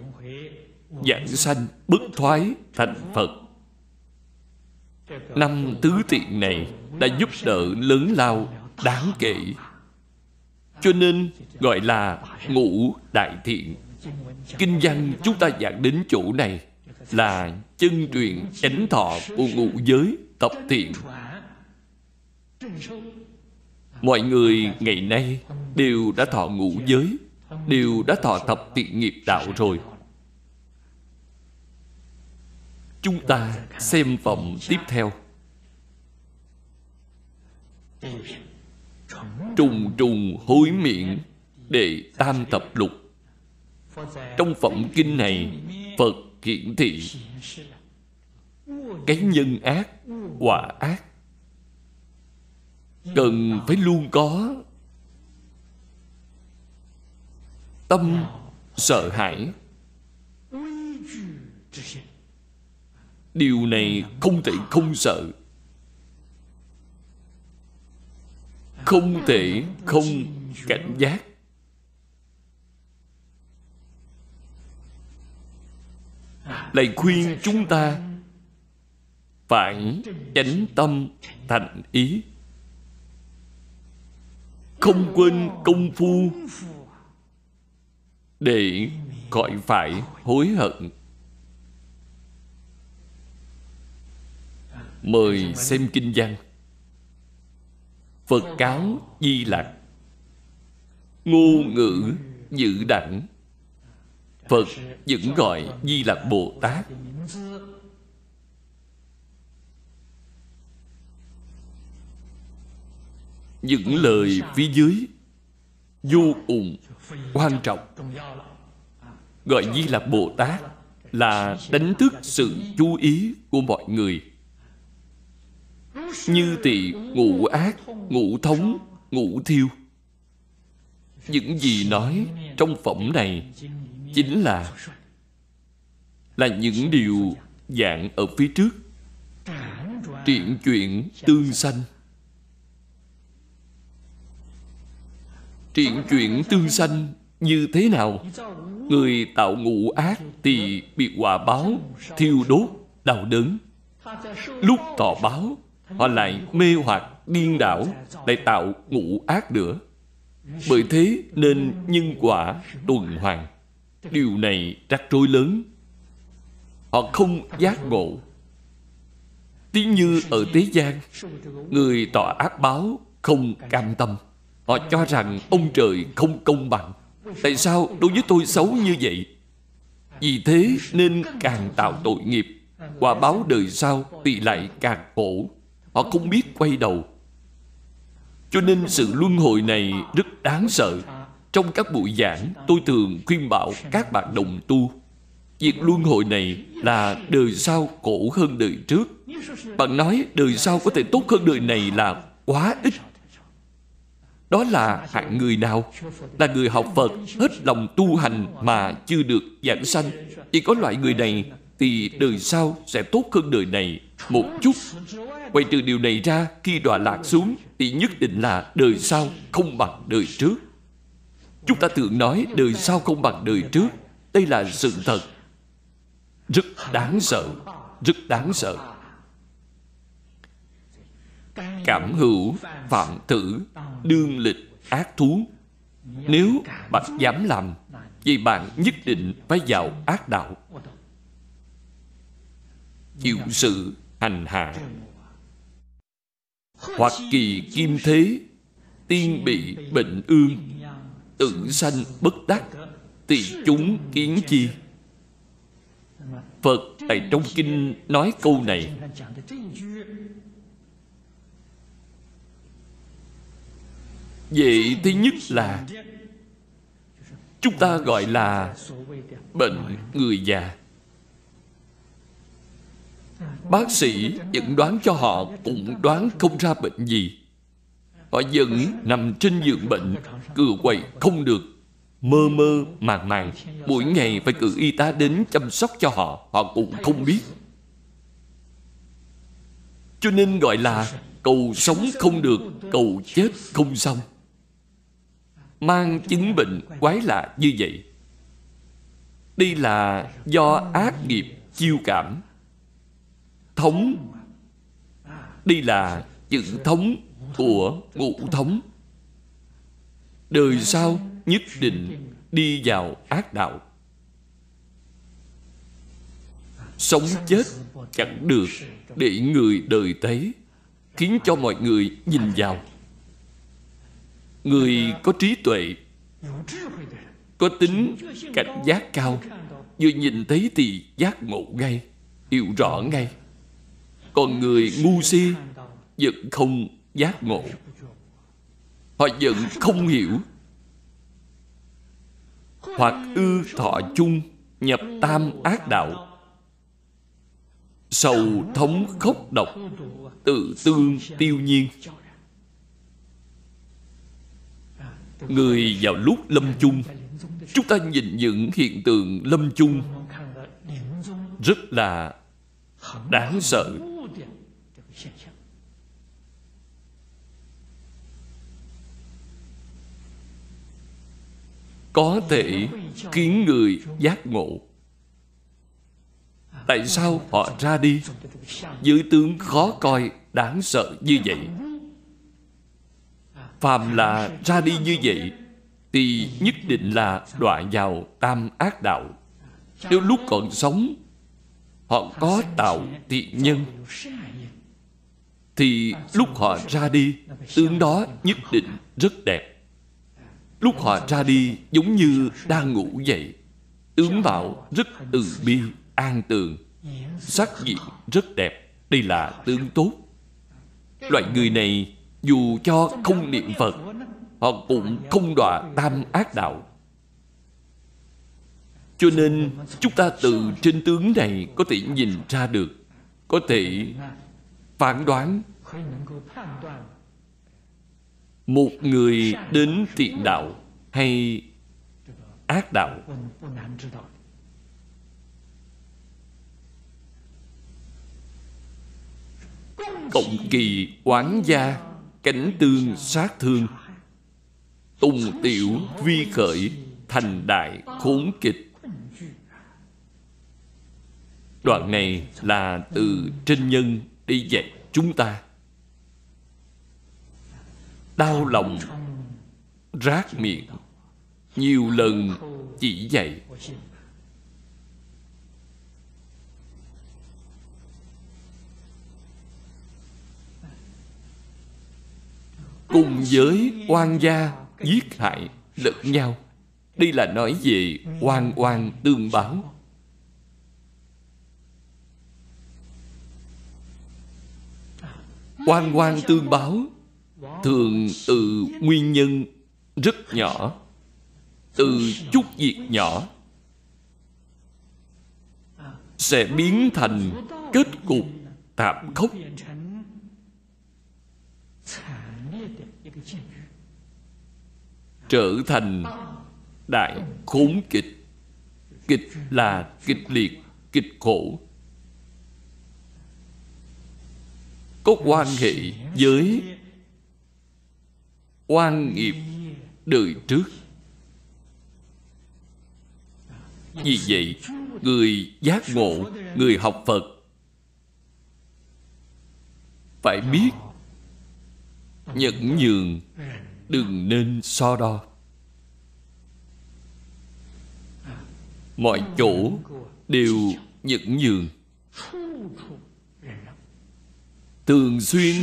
Speaker 1: giảng sanh bất thoái thành phật. Năm tứ tiện này đã giúp đỡ lớn lao, đáng kể. Cho nên gọi là ngũ đại thiện kinh văn chúng ta giảng đến chỗ này là chân truyền chánh thọ của ngũ giới, tập thiện mọi người ngày nay đều đã thọ ngũ giới, đều đã thọ thập tiện nghiệp đạo rồi. Chúng ta xem phẩm tiếp theo. Trùng trùng hối miệng để tam tập lục. Trong phẩm kinh này, phật hiển thị, cái nhân ác, quả ác cần phải luôn có. Tâm sợ hãi. Điều này không thể không sợ. Không thể không cảnh giác. Lại khuyên chúng ta phải chánh tâm thành ý không quên công phu. Để khỏi phải hối hận. Mời xem kinh văn. Phật cáo di lặc. Ngô ngữ dự đẳng. Phật vẫn gọi di lặc bồ tát. Những lời phía dưới vô cùng quan trọng. Gọi di lặc bồ tát, là đánh thức sự chú ý của mọi người. Như tỳ ngũ ác ngũ thống ngũ thiêu. Những gì nói trong phẩm này chính là là những điều dạng ở phía trước. Triển chuyện tương sanh. Triển chuyện tương sanh như thế nào? Người tạo ngũ ác thì bị quả báo, thiêu đốt, đau đớn. Lúc tỏ báo, họ lại mê hoặc điên đảo, lại tạo ngũ ác nữa. Bởi thế nên nhân quả tuần hoàn. Điều này rắc rối lớn. Họ không giác ngộ. Tiếng như ở thế gian, người tỏ ác báo không cam tâm họ cho rằng ông trời không công bằng. Tại sao đối với tôi xấu như vậy? Vì thế nên càng tạo tội nghiệp. Quả báo đời sau thì lại càng khổ. Họ không biết quay đầu. Cho nên sự luân hồi này rất đáng sợ. Trong các buổi giảng, tôi thường khuyên bảo các bạn đồng tu. Việc luân hồi này là đời sau khổ hơn đời trước. Bạn nói đời sau có thể tốt hơn đời này là quá ít đó là hạng người nào? Là người học phật, hết lòng tu hành mà chưa được giảng sanh. Chỉ có loại người này thì đời sau sẽ tốt hơn đời này một chút. Quay trừ điều này ra, Khi đọa lạc xuống, Thì nhất định là đời sau không bằng đời trước. Chúng ta thường nói đời sau không bằng đời trước. Đây là sự thật. Rất đáng sợ, Rất đáng sợ. Cảm hữu phạm tử, Đương lịch ác thú. Nếu bạn dám làm Vậy bạn nhất định phải vào ác đạo. Chịu sự hành hạ. Hoặc kỳ kim thế, tiên bị bệnh ương tự sanh bất đắc tỳ chúng kiến chi. Phật tại trong kinh nói câu này. Vậy thứ nhất là chúng ta gọi là bệnh người già. Bác sĩ vẫn đoán cho họ cũng đoán không ra bệnh gì. Họ vẫn nằm trên giường bệnh cựa quậy không được. Mơ mơ màng màng, mỗi ngày phải cử y tá đến chăm sóc cho họ họ cũng không biết. Cho nên gọi là cầu sống không được, cầu chết không xong mang chứng bệnh quái lạ như vậy. Đây là do ác nghiệp chiêu cảm. Thống. Đây là chữ thống của ngũ thống. Đời sau nhất định đi vào ác đạo. Sống chết chẳng được để người đời thấy khiến cho mọi người nhìn vào người có trí tuệ, có tính cảnh giác cao, vừa nhìn thấy thì giác ngộ ngay, hiểu rõ ngay. Còn người ngu si vẫn không giác ngộ. Họ vẫn không hiểu. Hoặc ư thọ chung nhập tam ác đạo. Sầu thống khốc độc, tự tương tiêu nhiên. Người vào lúc lâm chung, chúng ta nhìn những hiện tượng lâm chung rất là đáng sợ. Có thể khiến người giác ngộ. Tại sao họ ra đi? Dưới tướng khó coi, đáng sợ như vậy phàm là ra đi như vậy, thì nhất định là đọa vào tam ác đạo. Nếu lúc còn sống, họ có tạo thiện nhân, thì lúc họ ra đi, tướng đó nhất định rất đẹp. Lúc họ ra đi, giống như đang ngủ dậy tướng mạo rất từ bi, an tường, sắc diện rất đẹp. Đây là tướng tốt. Loại người này dù cho không niệm phật, họ cũng không đọa tam ác đạo. Cho nên chúng ta từ trên tướng này có thể nhìn ra được, có thể phán đoán. Một người đến thiện đạo hay ác đạo? Cộng kỳ oán gia cánh tương sát thương. Tùng tiểu vi khởi thành đại khốn kịch. Đoạn này là từ trên nhân đi dạy chúng ta. Đau lòng, Rác miệng, nhiều lần chỉ dạy. Cùng với oan gia giết hại lẫn nhau. Đây là nói về oan oan tương báo. Oan oan tương báo thường từ nguyên nhân rất nhỏ, từ chút việc nhỏ sẽ biến thành kết cục thảm khốc trở thành đại khốn kịch. Kịch là kịch liệt, kịch khổ. Có quan hệ với oan nghiệp đời trước. Vì vậy, người giác ngộ, người học phật phải biết nhẫn nhường, đừng nên so đo. Mọi chỗ đều nhẫn nhường. Thường xuyên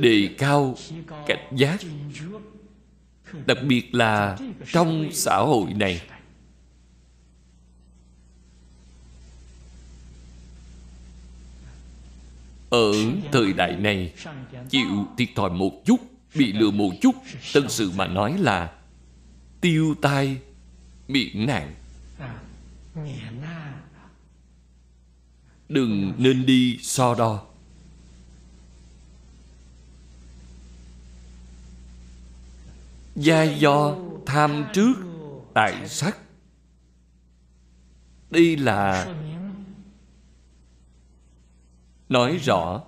Speaker 1: đề cao cảnh giác, đặc biệt là trong xã hội này. Ở thời đại này, chịu thiệt thòi một chút, bị lừa một chút, tân sự mà nói là tiêu tai miễn nạn. Đừng nên đi so đo. Gia do tham trước, tại sắc. Đây là nói rõ.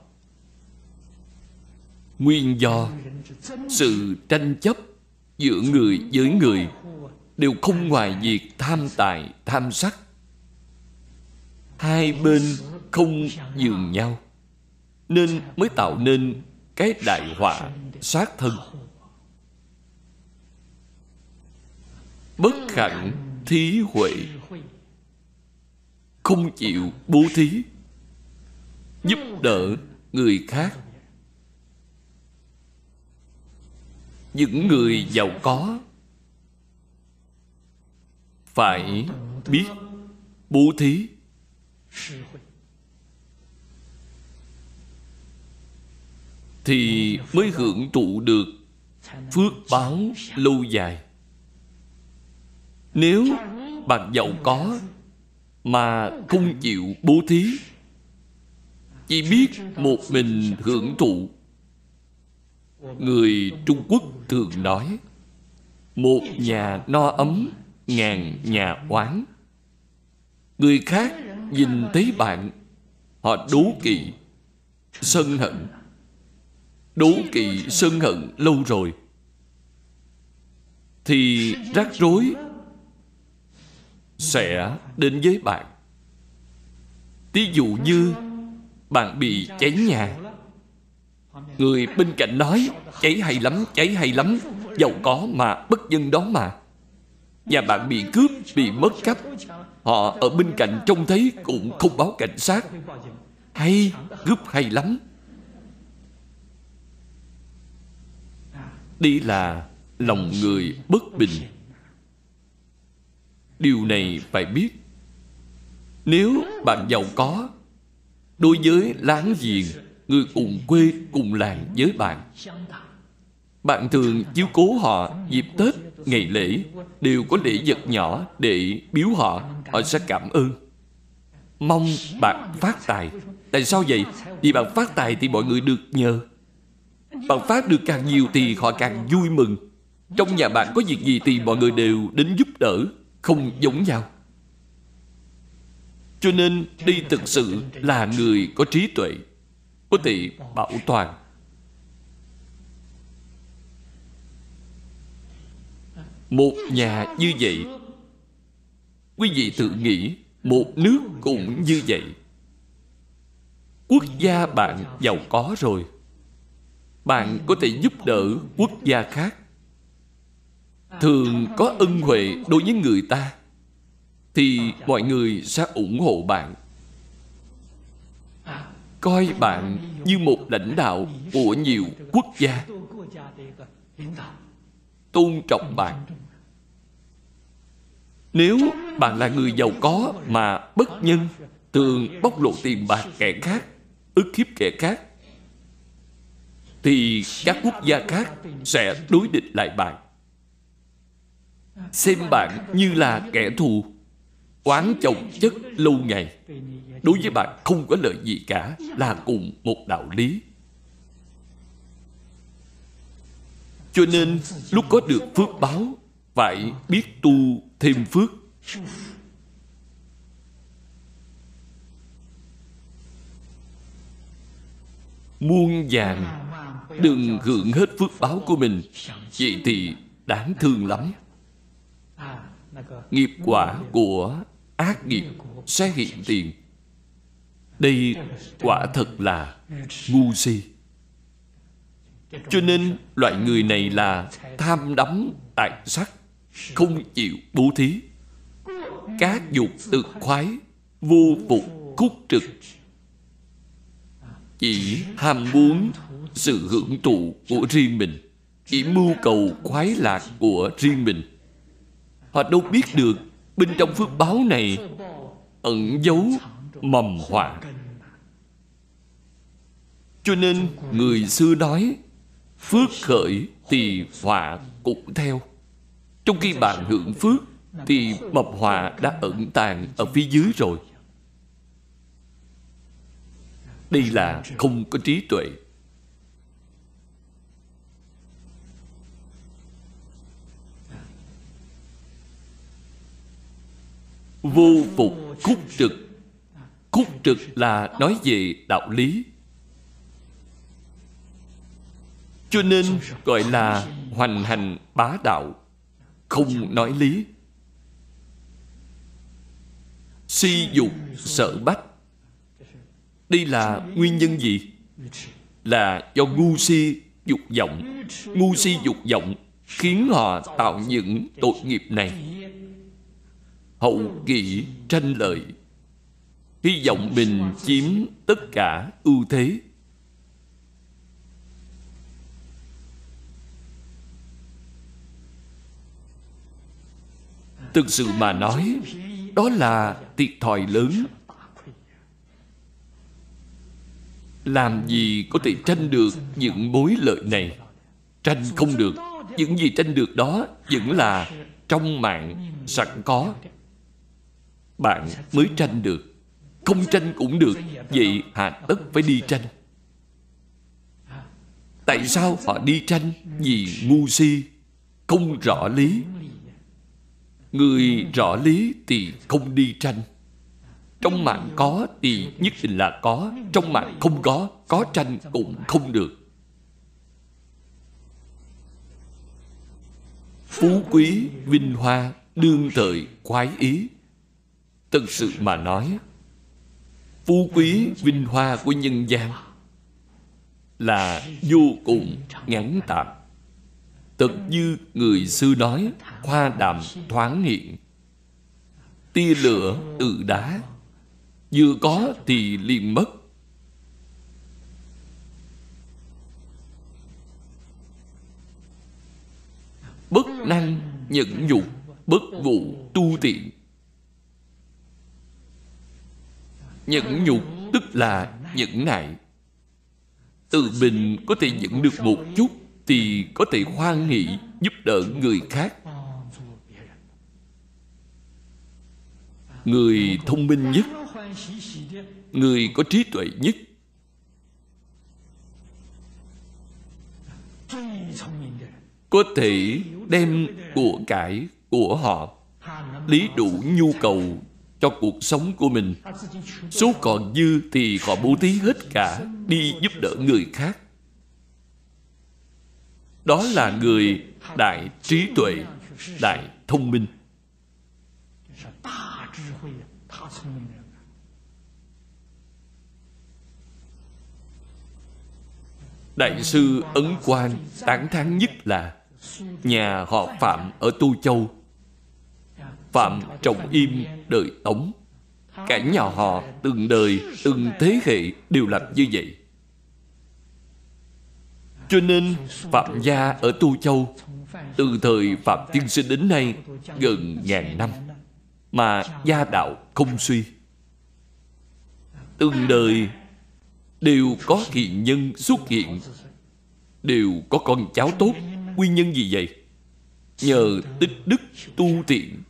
Speaker 1: Nguyên do sự tranh chấp giữa người với người đều không ngoài việc tham tài, tham sắc. Hai bên không dường nhau, nên mới tạo nên cái đại họa sát thân. Bất khẳng thí huệ, không chịu bố thí giúp đỡ người khác. Những người giàu có phải biết bố thí. Thì mới hưởng thụ được phước báo lâu dài. Nếu bạn giàu có mà không chịu bố thí chỉ biết một mình hưởng thụ người trung quốc thường nói, một nhà no ấm, ngàn nhà oán. Người khác nhìn thấy bạn, họ đố kỵ, sân hận. Đố kỵ, sân hận lâu rồi. Thì rắc rối sẽ đến với bạn. Ví dụ như bạn bị cháy nhà. Người bên cạnh nói Cháy hay lắm, cháy hay lắm Giàu có mà bất dân đó mà. Nhà bạn bị cướp, bị mất cắp. Họ ở bên cạnh trông thấy cũng không báo cảnh sát. Hay, cướp hay lắm. Đi là lòng người bất bình. Điều này phải biết. Nếu bạn giàu có đối với láng giềng, người cùng quê cùng làng với bạn. Bạn thường chiếu cố họ dịp tết, ngày lễ, đều có lễ vật nhỏ để biếu họ họ sẽ cảm ơn. Mong bạn phát tài. Tại sao vậy? Vì bạn phát tài thì mọi người được nhờ. Bạn phát được càng nhiều thì họ càng vui mừng. Trong nhà bạn có việc gì thì mọi người đều đến giúp đỡ, không giống nhau cho nên đây thực sự là người có trí tuệ, có thể bảo toàn. Một nhà như vậy, quý vị tự nghĩ, một nước cũng như vậy. Quốc gia bạn giàu có rồi, bạn có thể giúp đỡ quốc gia khác. Thường có ân huệ đối với người ta thì mọi người sẽ ủng hộ bạn. Coi bạn như một lãnh đạo của nhiều quốc gia. Tôn trọng bạn. Nếu bạn là người giàu có mà bất nhân, thường bóc lột tiền bạc kẻ khác, ức hiếp kẻ khác, thì các quốc gia khác sẽ đối địch lại bạn. Xem bạn như là kẻ thù oán chồng chất lâu ngày. Đối với bạn không có lợi gì cả, là cùng một đạo lý. Cho nên lúc có được phước báo, phải biết tu thêm phước. Muôn vàng, đừng hưởng hết phước báo của mình, vậy thì đáng thương lắm. Nghiệp quả của ác nghiệp sẽ hiện tiền. Đây quả thật là ngu si. Cho nên loại người này là tham đắm tài sắc không chịu bố thí. Các dục tự khoái, vô phục khúc trực. Chỉ ham muốn sự hưởng thụ của riêng mình, chỉ mưu cầu khoái lạc của riêng mình. Họ đâu biết được Bên trong phước báo này Ẩn giấu mầm họa. Cho nên người xưa nói, phước khởi thì họa cũng theo. Trong khi bạn hưởng phước thì mập họa đã ẩn tàng ở phía dưới rồi. Đây là không có trí tuệ. Vô phục khúc trực. Khúc trực là nói về đạo lý. Cho nên gọi là hoành hành bá đạo, không nói lý. Si dục sợ bách đây là nguyên nhân gì? Là do ngu si dục vọng. Ngu si dục vọng khiến họ tạo những tội nghiệp này hậu kỵ tranh lợi. Hy vọng mình chiếm tất cả ưu thế. Thực sự mà nói đó là thiệt thòi lớn. Làm gì có thể tranh được những mối lợi này? Tranh không được. Những gì tranh được đó vẫn là trong mạng sẵn có bạn mới tranh được. Không tranh cũng được. Vậy hà tất phải đi tranh. Tại sao họ đi tranh? Vì ngu si, không rõ lý. Người rõ lý thì không đi tranh. Trong mạng có thì nhất định là có. Trong mạng không có có tranh cũng không được. Phú quý vinh hoa, đương thời khoái ý. Thật sự mà nói, Phú quý vinh hoa của nhân gian Là vô cùng ngắn tạm. Thật như người xưa nói, Hoa đàm thoáng hiện, Tia lửa từ đá, Vừa có thì liền mất. Bất năng nhẫn nhục, Bất vụ tu tiện Nhẫn nhục tức là nhẫn nại. Từ mình có thể nhẫn được một chút Thì có thể hoan nghị giúp đỡ người khác. Người thông minh nhất, Người có trí tuệ nhất. Có thể đem của cải của họ, Lý đủ nhu cầu cho cuộc sống của mình. Số còn dư thì họ bố thí hết cả, đi giúp đỡ người khác. Đó là người đại trí tuệ, đại thông minh. Đại sư ấn quan tán thán nhất là, nhà họ phạm ở tu châu. Phạm Trọng Im đời Tống. Cả nhà họ từng đời, từng thế hệ đều làm như vậy. Cho nên Phạm gia ở Tu Châu Từ thời Phạm Tiên Sinh đến nay Gần ngàn năm Mà gia đạo không suy. Từng đời Đều có thiện nhân xuất hiện Đều có con cháu tốt. Nguyên nhân gì vậy? Nhờ tích đức tu thiện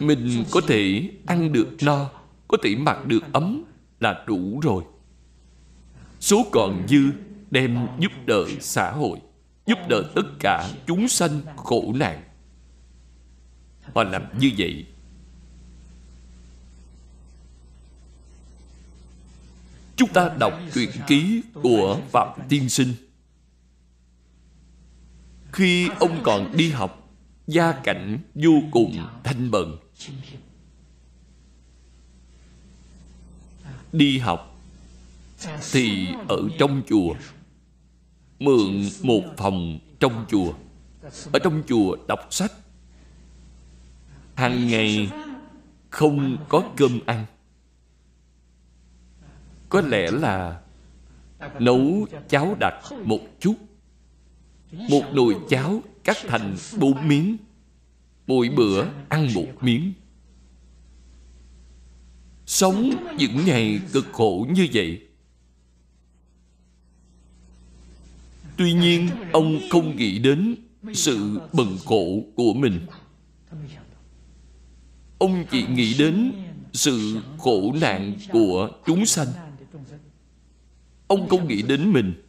Speaker 1: mình có thể ăn được no, có thể mặc được ấm là đủ rồi. Số còn dư đem giúp đỡ xã hội, giúp đỡ tất cả chúng sanh khổ nạn. Họ làm như vậy. Chúng ta đọc truyện ký của phạm tiên sinh. Khi ông còn đi học, gia cảnh vô cùng thanh bần đi học thì ở trong chùa mượn một phòng trong chùa. Ở trong chùa đọc sách. Hàng ngày không có cơm ăn. Có lẽ là nấu cháo đặc một chút. Một nồi cháo cắt thành bốn miếng mỗi bữa, ăn một miếng. Sống những ngày cực khổ như vậy. Tuy nhiên, ông không nghĩ đến sự bần khổ của mình. Ông chỉ nghĩ đến sự khổ nạn của chúng sanh. Ông không nghĩ đến mình.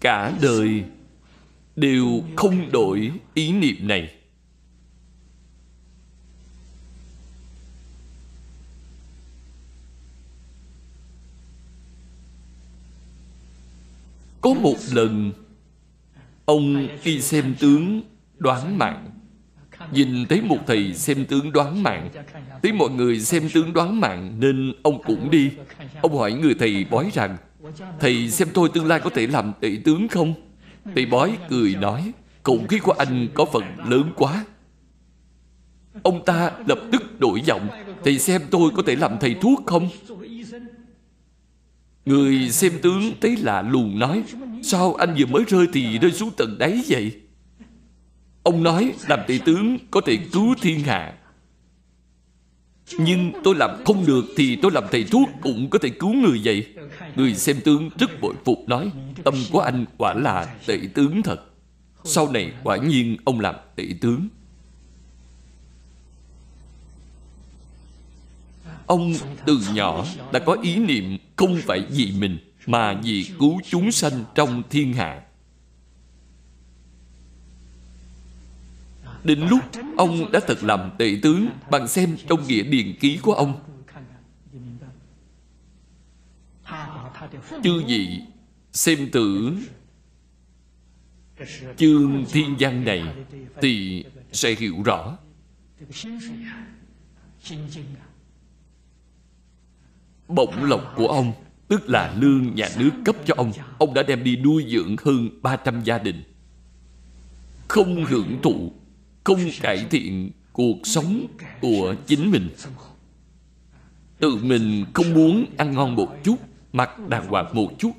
Speaker 1: Cả đời đều không đổi ý niệm này. Có một lần, ông đi xem tướng đoán mạng, nhìn thấy một thầy xem tướng đoán mạng, thấy mọi người xem tướng đoán mạng nên ông cũng đi. Ông hỏi người thầy bói rằng, thầy xem tôi tương lai có thể làm tể tướng không? Thầy bói cười nói khủng khí của anh có phần lớn quá. Ông ta lập tức đổi giọng thầy xem tôi có thể làm thầy thuốc không? Người xem tướng thấy lạ lùng nói, sao anh vừa mới rơi thì rơi xuống tận đáy vậy? Ông nói, làm thầy tướng có thể cứu thiên hạ. Nhưng tôi làm không được Thì tôi làm thầy thuốc cũng có thể cứu người vậy. Người xem tướng rất bội phục nói, Tâm của anh quả là tệ tướng thật. Sau này quả nhiên ông làm tệ tướng. Ông từ nhỏ đã có ý niệm Không phải vì mình Mà vì cứu chúng sanh trong thiên hạ. Đến lúc ông đã thật làm tệ tướng Bằng xem trong nghĩa điền ký của ông. Chư vị xem tử chương thiên văn này Thì sẽ hiểu rõ. Bổng lộc của ông, Tức là lương nhà nước cấp cho ông Ông đã đem đi nuôi dưỡng hơn 300 gia đình. Không hưởng thụ không cải thiện cuộc sống của chính mình. Tự mình không muốn ăn ngon một chút, mặc đàng hoàng một chút.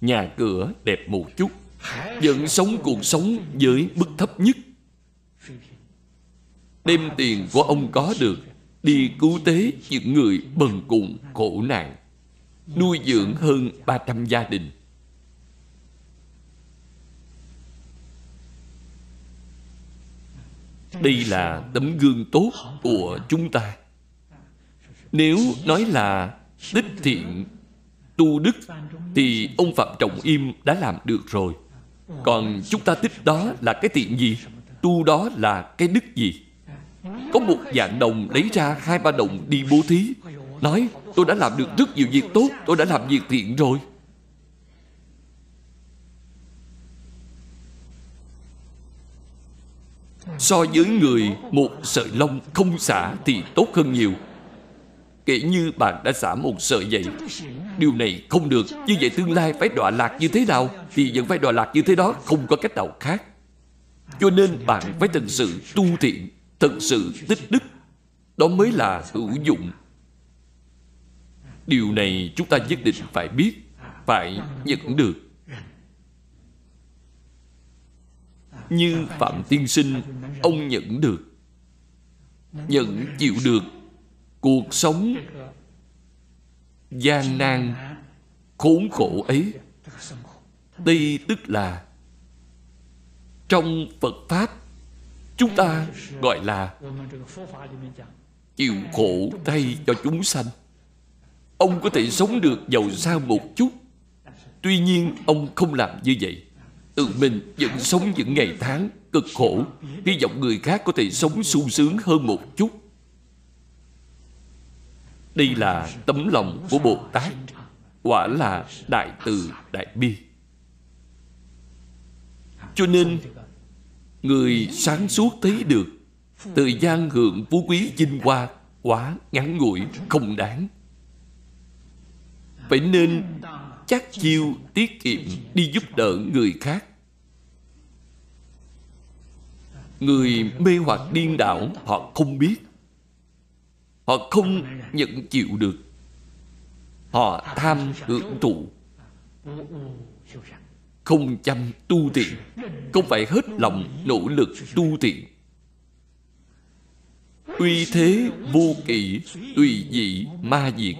Speaker 1: Nhà cửa đẹp một chút, vẫn sống cuộc sống với mức thấp nhất. Đem tiền của ông có được, đi cứu tế những người bần cùng khổ nạn, nuôi dưỡng hơn 300 gia đình. Đây là tấm gương tốt của chúng ta. Nếu nói là tích thiện, tu đức, thì ông phạm trọng im đã làm được rồi. Còn chúng ta tích đó là cái thiện gì? Tu đó là cái đức gì? Có một dạng đồng lấy ra hai ba đồng đi bố thí, nói, tôi đã làm được rất nhiều việc tốt, tôi đã làm việc thiện rồi. So với người một sợi lông không xả thì tốt hơn nhiều. Kể như bạn đã xả một sợi vậy, Điều này không được. Như vậy tương lai phải đọa lạc như thế nào Thì vẫn phải đọa lạc như thế đó, Không có cách nào khác. Cho nên bạn phải thật sự tu thiện, Thật sự tích đức. Đó mới là hữu dụng. Điều này chúng ta nhất định phải biết, Phải nhận được. Như Phạm Tiên Sinh, Ông nhận được. Nhận chịu được. Cuộc sống gian nan, Khốn khổ ấy. Đây tức là Trong Phật Pháp, Chúng ta gọi là Chịu khổ thay cho chúng sanh. Ông có thể sống được giàu sang một chút. Tuy nhiên, ông không làm như vậy tự mình vẫn sống những ngày tháng cực khổ. Hy vọng người khác có thể sống sung sướng hơn một chút. Đây là tấm lòng của bồ tát. Quả là đại từ đại bi. Cho nên, người sáng suốt thấy được thời gian hưởng phú quý vinh hoa quá ngắn ngủi, không đáng. Phải nên chắc chiêu tiết kiệm đi giúp đỡ người khác. Người mê hoặc điên đảo, họ không biết. Họ không nhận chịu được. Họ tham hưởng thụ không chăm tu tiện không phải hết lòng nỗ lực tu tiện uy thế vô kỵ tùy dị ma diệt.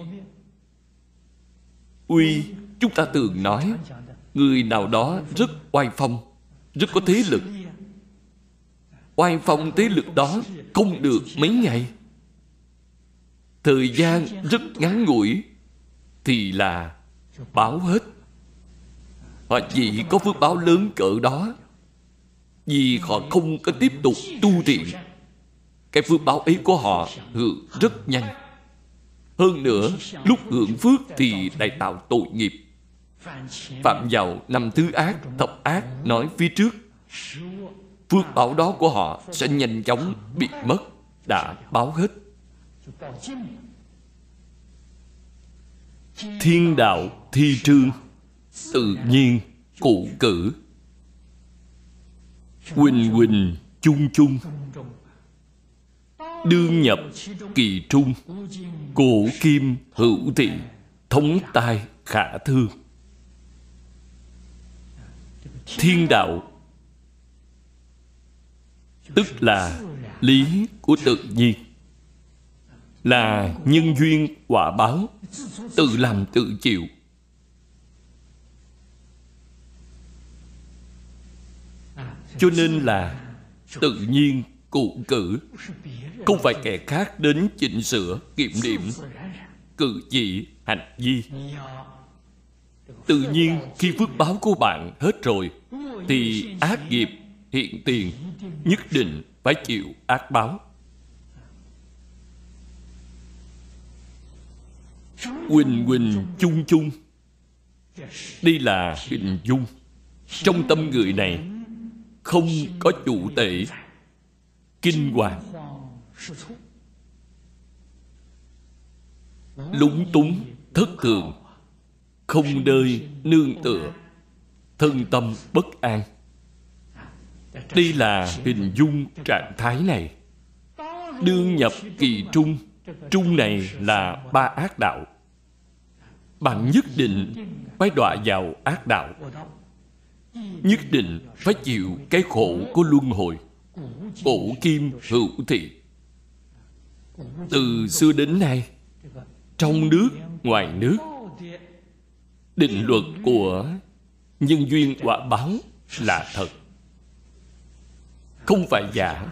Speaker 1: Uy chúng ta thường nói, người nào đó rất oai phong, rất có thế lực. Oai phong thế lực đó không được mấy ngày. Thời gian rất ngắn ngủi thì là báo hết. Họ chỉ có phước báo lớn cỡ đó, vì họ không có tiếp tục tu thiện, cái phước báo ấy của họ hưởng rất nhanh. Hơn nữa, lúc hưởng phước thì lại tạo tội nghiệp phạm vào năm thứ ác, thập ác, nói phía trước. Phước báo đó của họ sẽ nhanh chóng bị mất, đã báo hết. Thiên đạo thi trương tự nhiên, cụ cử. Huỳnh huỳnh chung chung. Đương nhập, kỳ trung. Cổ kim, hữu thị. Thống tai, khả thương thiên đạo. Tức là lý của tự nhiên. Là nhân duyên quả báo, tự làm tự chịu. Cho nên là tự nhiên cụ cử. Không phải kẻ khác đến chỉnh sửa, kiểm điểm, cử chỉ, hành vi. Tự nhiên khi phước báo của bạn hết rồi thì ác nghiệp hiện tiền, nhất định phải chịu ác báo. Quỳnh quỳnh chung chung Đây là hình dung. Trong tâm người này Không có chủ tệ Kinh hoàng. Lúng túng Thất thường, Không nơi nương tựa. Thân tâm bất an. Đây là hình dung trạng thái này. Đương nhập kỳ trung Trung này là ba ác đạo. Bạn nhất định phải đọa vào ác đạo. Nhất định phải chịu cái khổ của luân hồi. Cổ kim hữu thị. Từ xưa đến nay Trong nước, ngoài nước Định luật của nhân duyên quả báo là thật. Không phải giả.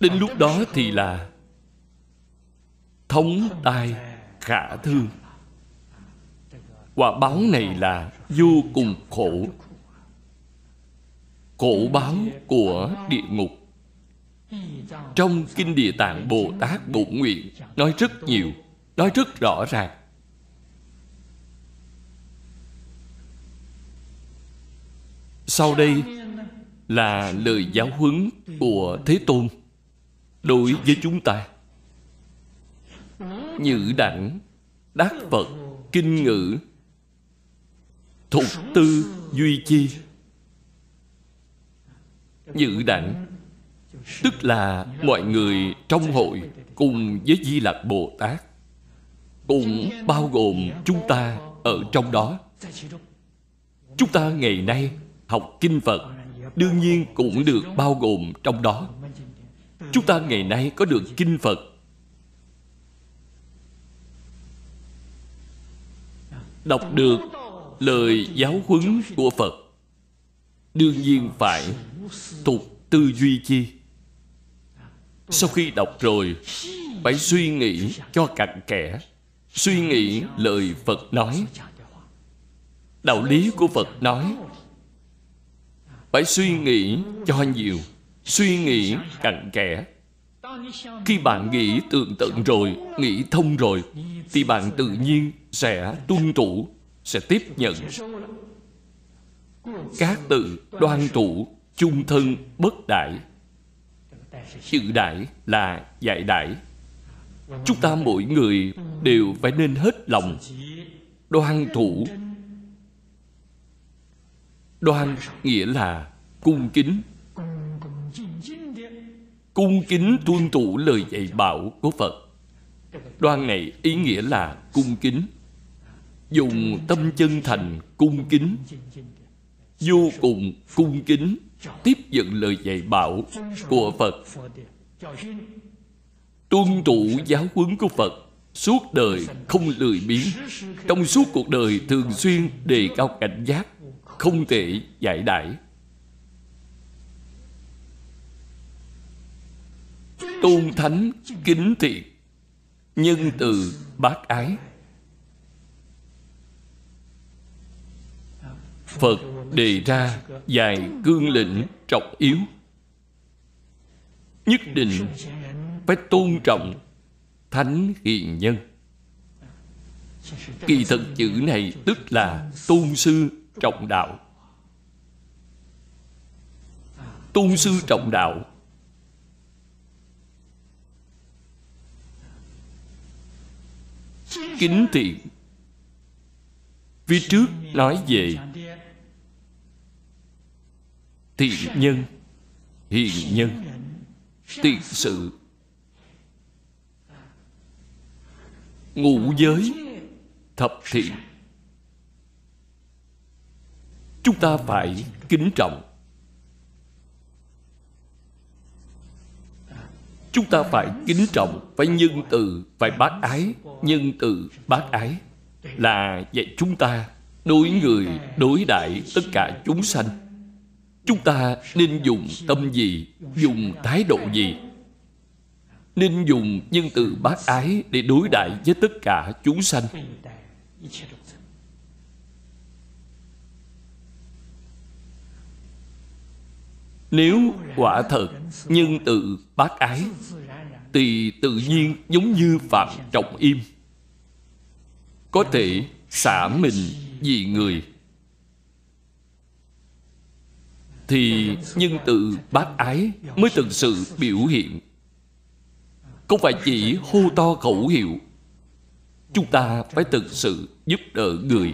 Speaker 1: Đến lúc đó thì là Thống tai khả thương. Quả báo này là vô cùng khổ. Khổ báo của địa ngục. Trong Kinh Địa Tạng Bồ Tát Bổn Nguyện Nói rất nhiều, Nói rất rõ ràng. Sau đây là lời giáo huấn của Thế Tôn đối với chúng ta. Nhữ đẳng đắc phật, kinh ngữ, thục tư, duy chi. Nhữ đẳng tức là mọi người trong hội cùng với di lặc bồ tát, cũng bao gồm chúng ta ở trong đó. Chúng ta ngày nay học kinh phật, đương nhiên cũng được bao gồm trong đó. Chúng ta ngày nay có được Kinh Phật. Đọc được lời giáo huấn của Phật, Đương nhiên phải tục tư duy chi. Sau khi đọc rồi, Phải suy nghĩ cho cặn kẽ, Suy nghĩ lời Phật nói. Đạo lý của Phật nói phải suy nghĩ cho nhiều, suy nghĩ cặn kẽ. Khi bạn nghĩ tường tận rồi, nghĩ thông rồi, thì bạn tự nhiên sẽ tuân thủ, sẽ tiếp nhận. Các từ đoan thủ chung thân bất đại. Chữ đại là dạy đại. Chúng ta mỗi người đều phải nên hết lòng, đoan thủ đoan nghĩa là cung kính cung kính tuân thủ lời dạy bảo của Phật. Đoan này ý nghĩa là cung kính. Dùng tâm chân thành cung kính, vô cùng cung kính tiếp nhận lời dạy bảo của Phật. Tuân thủ giáo huấn của Phật suốt đời không lười biếng trong suốt cuộc đời thường xuyên đề cao cảnh giác không thể giải đãi. Tôn thánh kính thiện nhân từ bác ái. Phật đề ra vài cương lĩnh trọng yếu, nhất định phải tôn trọng thánh hiền nhân. Kỳ thực chữ này tức là tôn sư trọng đạo. Tôn sư trọng đạo. Kính thiện phía trước nói về thiện nhân, hiền nhân, tiện sự. Ngũ giới thập thiện chúng ta phải kính trọng. Chúng ta phải kính trọng, phải nhân từ, phải bác ái. Nhân từ, bác ái là dạy chúng ta đối người, đối đại, tất cả chúng sanh. Chúng ta nên dùng tâm gì, dùng thái độ gì? Nên dùng nhân từ bác ái để đối đại với tất cả chúng sanh. Nếu quả thật nhân tự bác ái, thì tự nhiên giống như phạm trọng im. Có thể xả mình vì người. Thì nhân tự bác ái mới thực sự biểu hiện. Không phải chỉ hô to khẩu hiệu, chúng ta phải thực sự giúp đỡ người.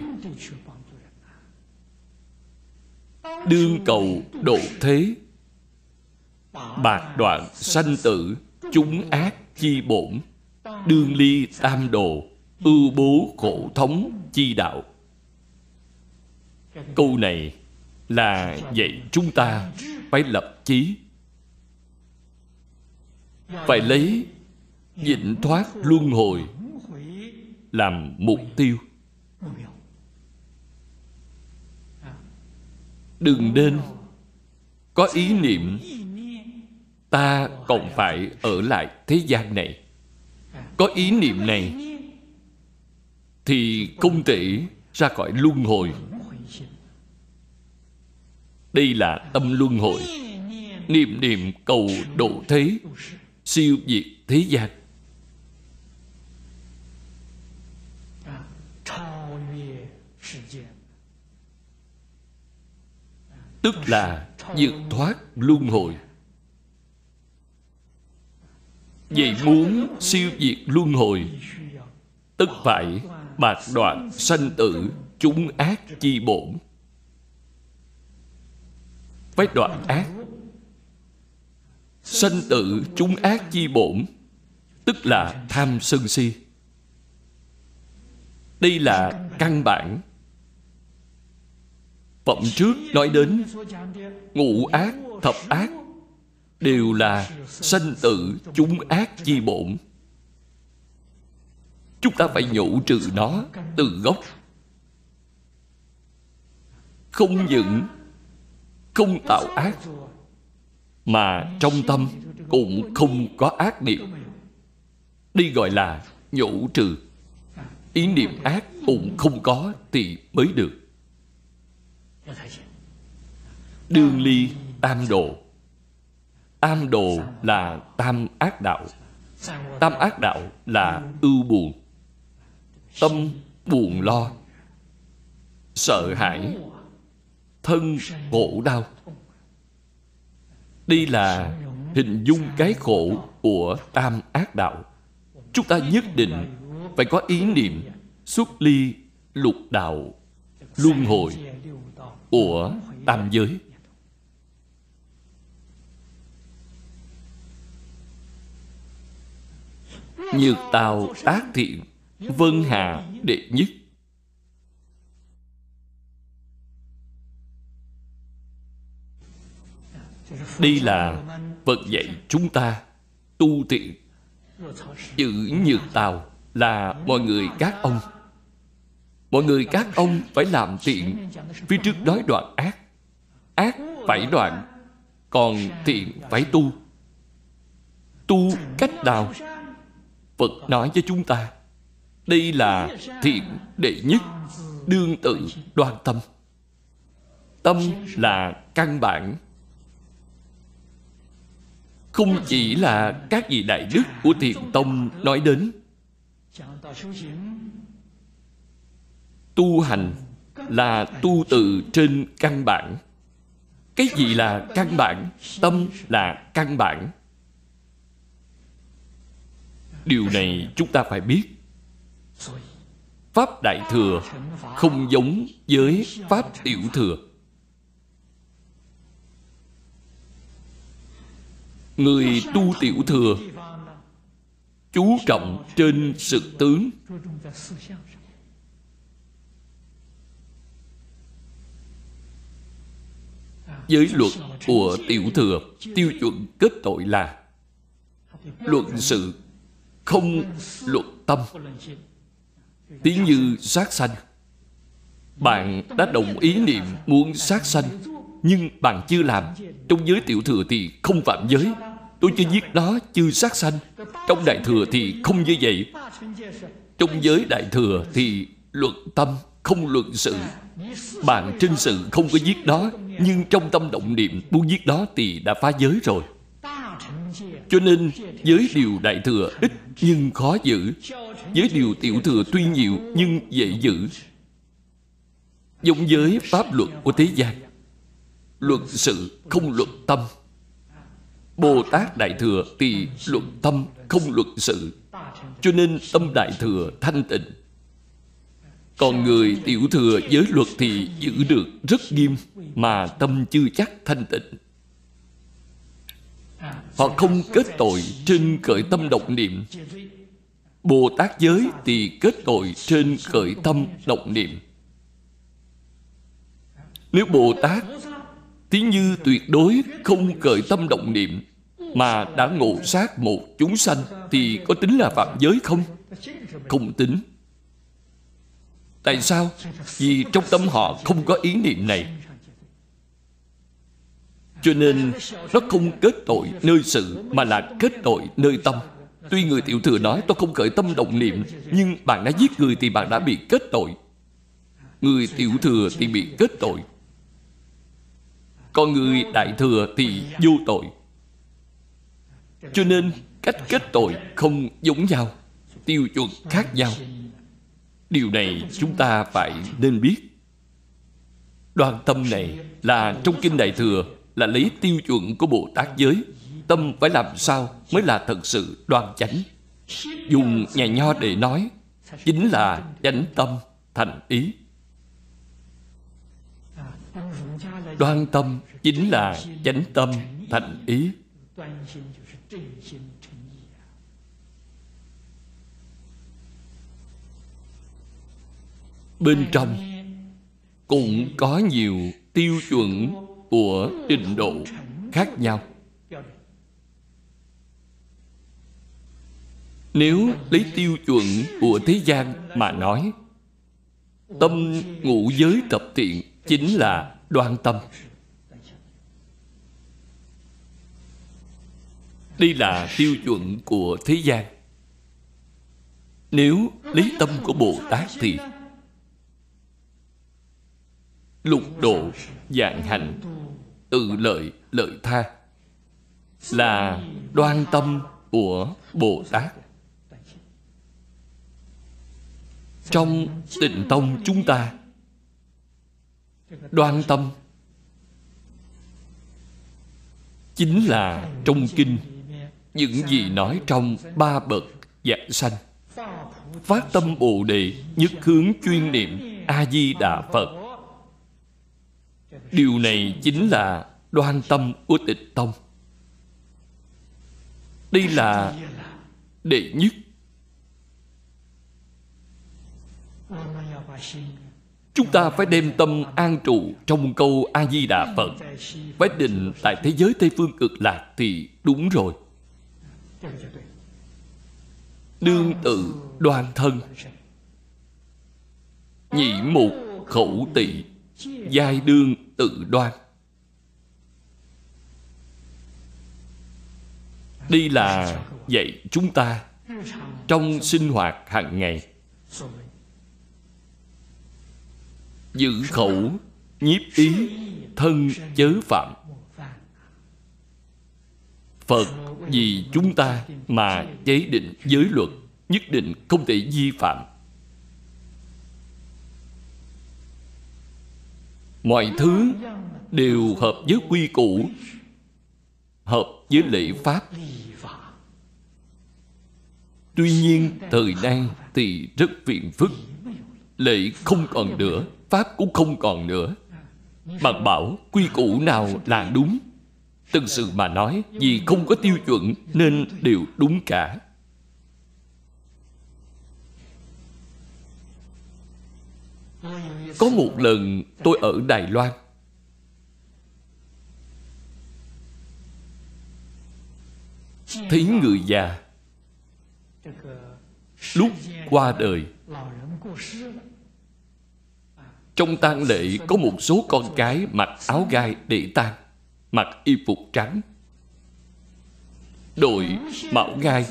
Speaker 1: Đương cầu độ thế bạc đoạn sanh tử, chúng ác chi bổn. Đương ly tam đồ, ưu bố khổ thống chi đạo. Câu này là dạy chúng ta phải lập chí. Phải lấy dịnh thoát luân hồi, làm mục tiêu. Đừng nên có ý niệm ta còn phải ở lại thế gian này. Có ý niệm này thì không thể ra khỏi luân hồi. Đây là tâm luân hồi, niệm niệm cầu độ thế, siêu diệt thế gian. Tức là vượt thoát luân hồi vì muốn siêu diệt luân hồi tất phải bạc đoạn sanh tử chúng ác chi bổn. Phải đoạn ác. Sanh tử chúng ác chi bổn, tức là tham sân si. Đây là căn bản. Phẩm trước nói đến ngũ ác, thập ác đều là sanh tử chúng ác chi bổn. Chúng ta phải nhổ trừ nó từ gốc. Không những không tạo ác, mà trong tâm cũng không có ác niệm. Đi gọi là nhổ trừ. Ý niệm ác cũng không có thì mới được. Đương ly tam đồ tam đồ là tam ác đạo. Tam ác đạo là ưu buồn, tâm buồn lo, sợ hãi, thân khổ đau. Đây là hình dung cái khổ của tam ác đạo. Chúng ta nhất định phải có ý niệm xuất ly lục đạo, luân hồi của tam giới. Nhược tào tác thiện vân hà đệ nhất. Đây là phật dạy chúng ta tu thiện chữ nhược tào là mọi người các ông. Mọi người các ông phải làm thiện phía trước nói đoạn ác. Ác phải đoạn, còn thiện phải tu. Tu cách nào phật nói với chúng ta, đây là thiện đệ nhất, đương tự đoan tâm. Tâm là căn bản. Không chỉ là các vị đại đức của thiền tông nói đến. Tu hành là tu từ trên căn bản. Cái gì là căn bản? Tâm là căn bản điều này chúng ta phải biết. Pháp đại thừa không giống với pháp tiểu thừa. Người tu tiểu thừa chú trọng trên sự tướng. Giới luật của tiểu thừa, tiêu chuẩn kết tội là luận sự không luận tâm. Tí như sát sanh bạn đã đồng ý niệm muốn sát sanh nhưng bạn chưa làm. Trong giới tiểu thừa thì không phạm giới. Tôi chưa giết nó chưa sát sanh trong đại thừa thì không như vậy. Trong giới đại thừa thì luận tâm không luận sự. Bạn trên sự không có giết đó, nhưng trong tâm động niệm muốn giết đó thì đã phá giới rồi cho nên giới điều đại thừa ít nhưng khó giữ Giới điều tiểu thừa tuy nhiều nhưng dễ giữ. Giống với pháp luật của thế gian, luật sự không luật tâm. Bồ Tát Đại Thừa thì luật tâm, không luật sự. Cho nên tâm Đại Thừa thanh tịnh. Còn người tiểu thừa giới luật thì giữ được rất nghiêm, Mà tâm chưa chắc thanh tịnh. Họ không kết tội trên cởi tâm độc niệm Bồ Tát giới thì kết tội trên cởi tâm độc niệm Nếu Bồ Tát Thí như tuyệt đối không cởi tâm động niệm Mà đã ngộ sát một chúng sanh Thì có tính là phạm giới không? Không tính Tại sao? Vì trong tâm họ không có ý niệm này cho nên, nó không kết tội nơi sự, Mà là kết tội nơi tâm. Tuy người tiểu thừa nói, tôi không khởi tâm động niệm, Nhưng bạn đã giết người thì bạn đã bị kết tội. Người tiểu thừa thì bị kết tội. Còn người đại thừa thì vô tội. Cho nên, cách kết tội không giống nhau, Tiêu chuẩn khác nhau. Điều này chúng ta phải nên biết. Đoan tâm này là trong Kinh Đại Thừa là lấy tiêu chuẩn của Bồ Tát giới. Tâm phải làm sao mới là thật sự đoan chánh? Dùng nhà nho để nói, Chính là chánh tâm, thành ý. Đoan tâm chính là chánh tâm, thành ý. Bên trong cũng có nhiều tiêu chuẩn của trình độ khác nhau. Nếu lấy tiêu chuẩn của thế gian mà nói Tâm ngũ giới tập thiện chính là đoan tâm. Đây là tiêu chuẩn của thế gian. Nếu lấy tâm của Bồ Tát thì Lục độ, dạng hành, tự lợi, lợi tha Là đoan tâm của Bồ Tát. Trong tịnh tông chúng ta đoan tâm chính là trong kinh những gì nói trong ba bậc dạng sanh. Phát tâm bồ đề nhất hướng chuyên niệm a di đà phật điều này chính là đoan tâm của tịch tông. Đây là đệ nhất. Chúng ta phải đem tâm an trụ trong câu A-di-đà Phật. Phải định tại thế giới Tây Phương cực lạc thì đúng rồi. Đương tự đoan thân. Nhị mục khẩu tỵ giai đương tự đoan. Đây là dạy chúng ta trong sinh hoạt hàng ngày. Giữ khẩu, nhiếp ý, thân chớ phạm. Phật vì chúng ta mà chế định giới luật, nhất định không thể vi phạm. Mọi thứ đều hợp với quy củ, hợp với lễ pháp. Tuy nhiên, thời nay thì rất phiền phức. Lễ không còn nữa, pháp cũng không còn nữa. Bạn bảo quy củ nào là đúng? Thực sự mà nói, Vì không có tiêu chuẩn Nên đều đúng cả. Có một lần tôi ở Đài Loan. Thấy người già Lúc qua đời. Trong tang lễ có một số con cái mặc áo gai để tang, Mặc y phục trắng. Đội mão gai.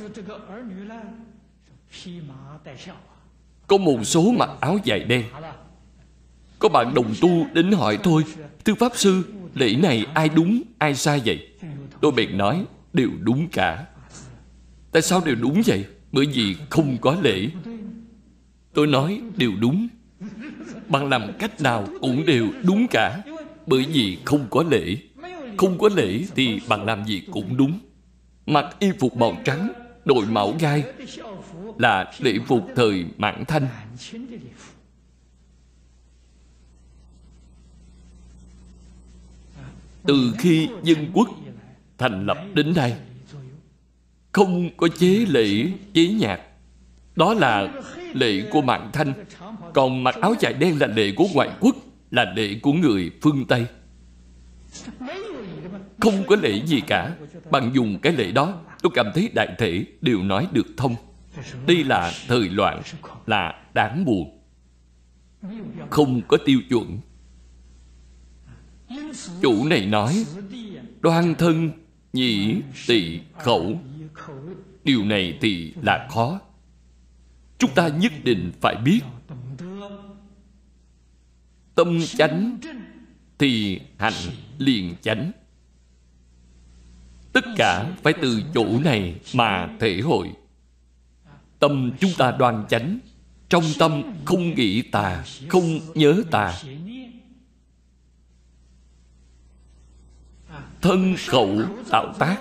Speaker 1: Có một số mặc áo dài đen. Có bạn đồng tu đến hỏi thôi, Thưa Pháp Sư Lễ này ai đúng ai sai vậy? Tôi bèn nói đều đúng cả. Tại sao đều đúng vậy? Bởi vì không có lễ. Tôi nói đều đúng. Bạn làm cách nào cũng đều đúng cả Bởi vì không có lễ. Không có lễ thì bạn làm gì cũng đúng. Mặc y phục màu trắng Đội mão gai Là lễ phục thời mãn thanh. Từ khi dân quốc thành lập đến nay, Không có chế lễ, chế nhạc. Đó là lễ của mạng thanh. Còn mặc áo dài đen là lễ của ngoại quốc, Là lễ của người phương Tây. Không có lễ gì cả. Bằng dùng cái lễ đó, Tôi cảm thấy đại thể đều nói được thông. Đây là thời loạn, Là đáng buồn. Không có tiêu chuẩn. Chủ này nói, Đoan thân, nhị tỳ khẩu. Điều này thì là khó. Chúng ta nhất định phải biết. Tâm chánh Thì hạnh liền chánh. Tất cả phải từ chỗ này mà thể hội. Tâm chúng ta đoan chánh, Trong tâm không nghĩ tà, Không nhớ tà. Thân khẩu tạo tác.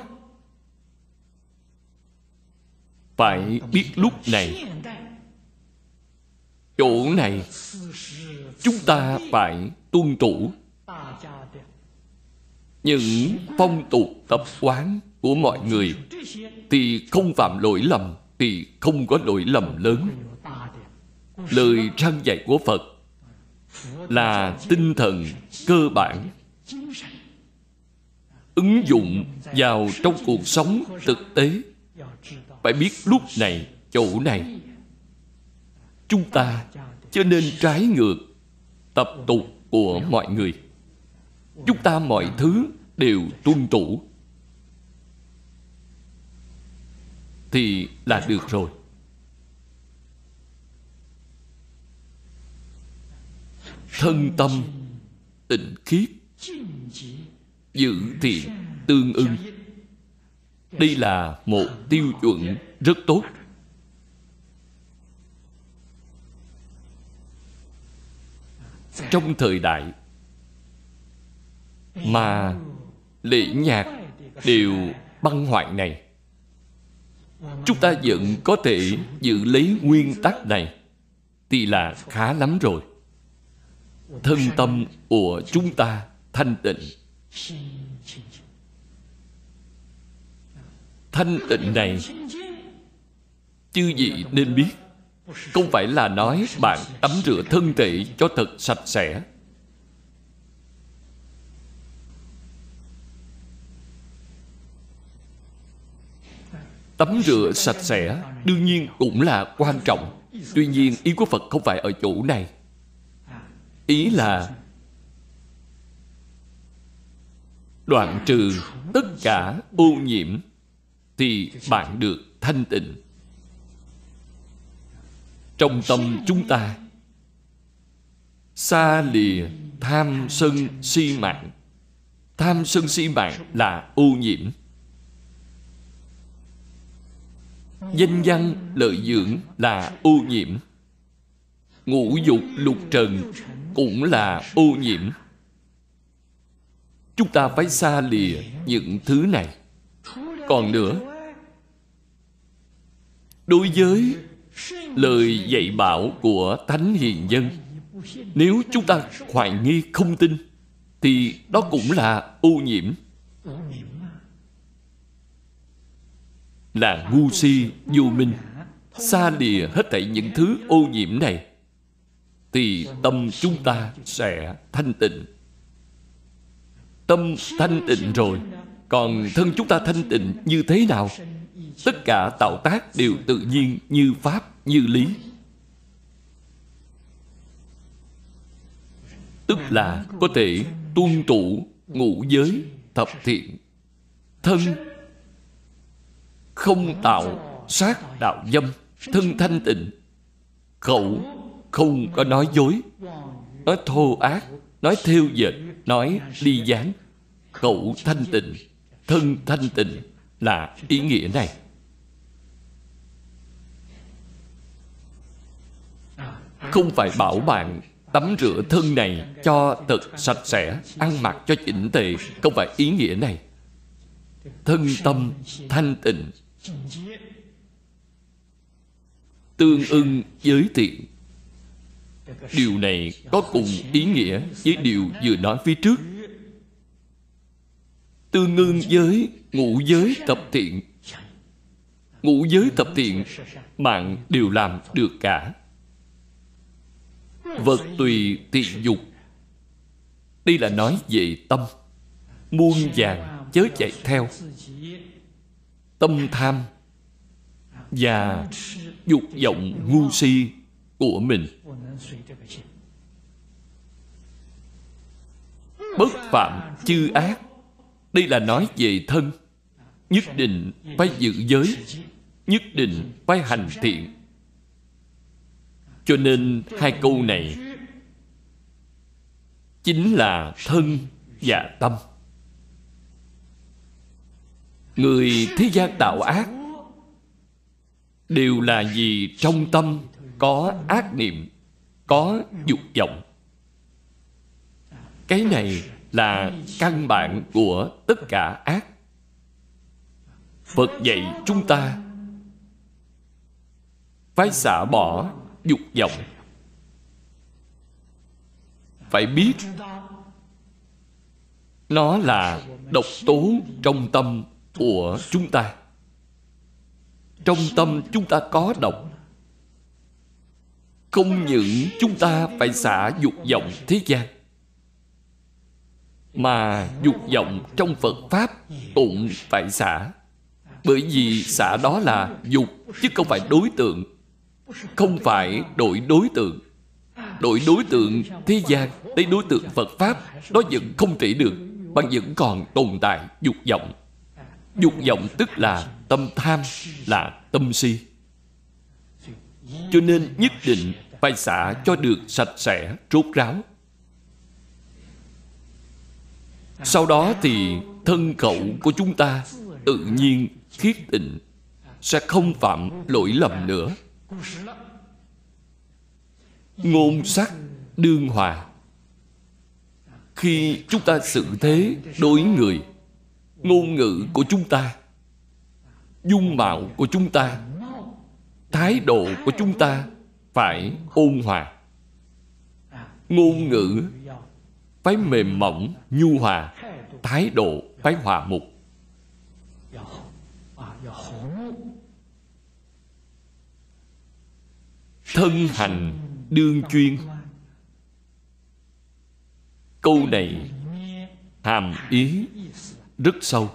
Speaker 1: Phải biết lúc này, chỗ này chúng ta phải tuân thủ. Những phong tục tập quán của mọi người thì không phạm lỗi lầm, thì không có lỗi lầm lớn. Lời răng dạy của phật là tinh thần cơ bản ứng dụng vào trong cuộc sống thực tế. Phải biết lúc này, chỗ này, chúng ta cho nên trái ngược tập tục của mọi người. Chúng ta mọi thứ đều tuân thủ. Thì là được rồi. Thân tâm tịnh khiết giữ thiện tương ưng. Đây là một tiêu chuẩn rất tốt. Trong thời đại mà lễ nhạc đều băng hoại này, chúng ta vẫn có thể giữ lấy nguyên tắc này thì là khá lắm rồi. Thân tâm của chúng ta thanh tịnh thanh tịnh này chư vị nên biết? Không phải là nói bạn tắm rửa thân thể cho thật sạch sẽ. Tắm rửa sạch sẽ đương nhiên cũng là quan trọng. Tuy nhiên ý của phật không phải ở chỗ này. Ý là đoạn trừ tất cả ô nhiễm thì bạn được thanh tịnh. Trong tâm chúng ta, xa lìa tham sân si mạng. Tham sân si mạng là ô nhiễm. Danh văn lợi dưỡng là ô nhiễm. Ngũ dục lục trần cũng là ô nhiễm chúng ta phải xa lìa những thứ này. Còn nữa, đối với lời dạy bảo của thánh hiền nhân, nếu chúng ta hoài nghi không tin, thì đó cũng là ô nhiễm. Là ngu si vô minh, xa lìa hết thảy những thứ ô nhiễm này, thì tâm chúng ta sẽ thanh tịnh tâm thanh tịnh rồi. Còn thân chúng ta thanh tịnh như thế nào? Tất cả tạo tác đều tự nhiên như pháp, như lý. Tức là có thể tuân trụ ngũ giới thập thiện. Thân không tạo sát đạo dâm, thân thanh tịnh. Khẩu không có nói dối, nói thô ác nói thêu dệt nói ly gián khẩu thanh tịnh, thân thanh tịnh là ý nghĩa này. Không phải bảo bạn tắm rửa thân này cho thật sạch sẽ, ăn mặc cho chỉnh tề, không phải ý nghĩa này. Thân tâm thanh tịnh, tương ưng giới thiện điều này có cùng ý nghĩa với điều vừa nói phía trước. Tương ngưng với ngũ giới tập thiện. Ngũ giới tập thiện bạn đều làm được cả. Vật tùy tiện dục. Đây là nói về tâm. Muôn vàng chớ chạy theo. Tâm tham và dục vọng ngu si của mình. Bất phạm chư ác, đây là nói về thân. Nhất định phải giữ giới, nhất định phải hành thiện. Cho nên hai câu này chính là thân và tâm. Người thế gian tạo ác đều là vì trong tâm có ác niệm, có dục vọng. Cái này là căn bản của tất cả ác. Phật dạy chúng ta phải xả bỏ dục vọng. Phải biết nó là độc tố trong tâm của chúng ta. Trong tâm chúng ta có độc không những chúng ta phải xả dục vọng thế gian. Mà dục vọng trong phật pháp cũng phải xả. Bởi vì xả đó là dục, chứ không phải đối tượng. Không phải đổi đối tượng. Đổi đối tượng thế gian tới đối tượng phật pháp đó vẫn không thể được bạn vẫn còn tồn tại dục vọng. Dục vọng tức là tâm tham, là tâm si cho nên nhất định phải xả cho được sạch sẽ, rốt ráo. Sau đó thì thân khẩu của chúng ta tự nhiên khiết tịnh sẽ không phạm lỗi lầm nữa. Ngôn sắc đương hòa. Khi chúng ta xử thế đối người, ngôn ngữ của chúng ta, dung mạo của chúng ta thái độ của chúng ta phải ôn hòa. Ngôn ngữ phải mềm mỏng, nhu hòa. Thái độ phải hòa mục thân hành đương chuyên. Câu này hàm ý rất sâu.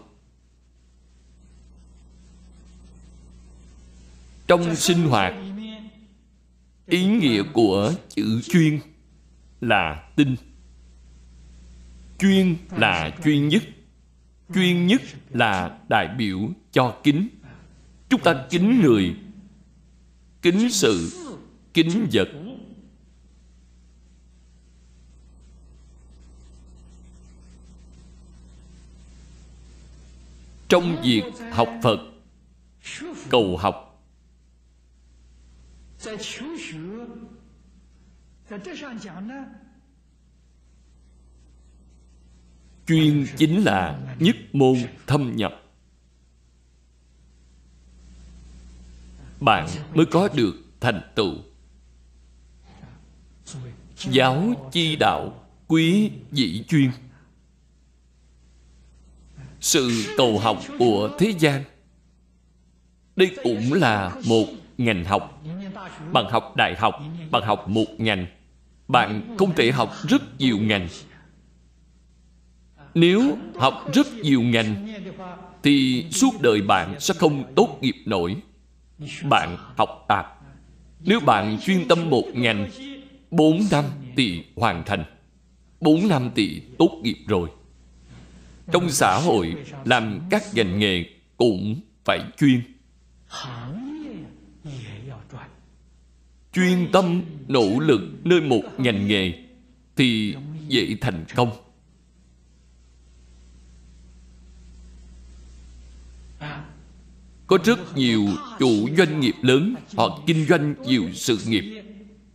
Speaker 1: Trong sinh hoạt. Ý nghĩa của chữ chuyên là tinh chuyên là chuyên nhất. Chuyên nhất là đại biểu cho kính. Chúng ta kính người, kính sự, kính vật. Trong việc học phật, cầu học chuyên chính là nhất môn thâm nhập. Bạn mới có được thành tựu. Giáo chi đạo quý dĩ chuyên. Sự cầu học của thế gian, đây cũng là một ngành học bạn học đại học bạn học một ngành. Bạn không thể học rất nhiều ngành. Nếu học rất nhiều ngành, thì suốt đời bạn sẽ không tốt nghiệp nổi. Bạn học tạp. Nếu bạn chuyên tâm một ngành, bốn năm thì hoàn thành. Bốn năm thì tốt nghiệp rồi. Trong xã hội, làm các ngành nghề cũng phải chuyên chuyên tâm, nỗ lực nơi một ngành nghề thì dễ thành công. Có rất nhiều chủ doanh nghiệp lớn, họ kinh doanh nhiều sự nghiệp.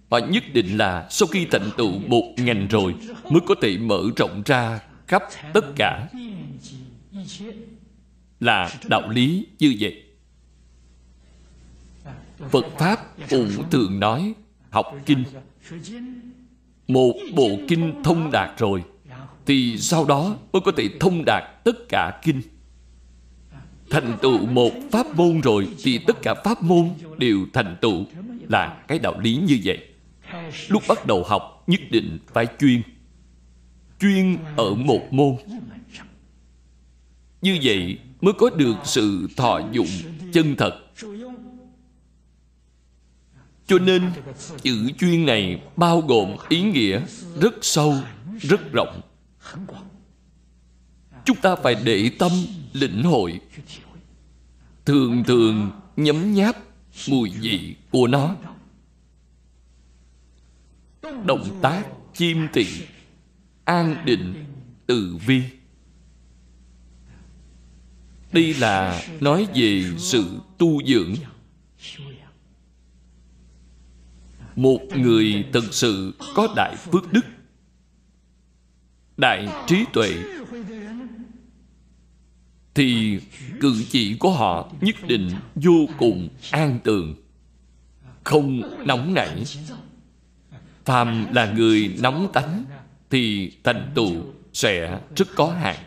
Speaker 1: Họ nhất định là sau khi thành tựu một ngành rồi mới có thể mở rộng ra khắp tất cả. Là đạo lý như vậy phật pháp cũng thường nói, học kinh. Một bộ kinh thông đạt rồi, thì sau đó mới có thể thông đạt tất cả kinh. Thành tựu một pháp môn rồi, thì tất cả pháp môn đều thành tựu. Là cái đạo lý như vậy. Lúc bắt đầu học, nhất định phải chuyên. Chuyên ở một môn. Như vậy mới có được sự thọ dụng chân thật cho nên, chữ chuyên này bao gồm ý nghĩa rất sâu, rất rộng. Chúng ta phải để tâm lĩnh hội. Thường thường nhấm nháp mùi vị của nó. Động tác chiêm tị, an định, từ vi. Đây là nói về sự tu dưỡng một người thực sự có đại phước đức, đại trí tuệ. Thì cử chỉ của họ nhất định vô cùng an tường, không nóng nảy. Phàm là người nóng tánh thì thành tựu sẽ rất có hạn.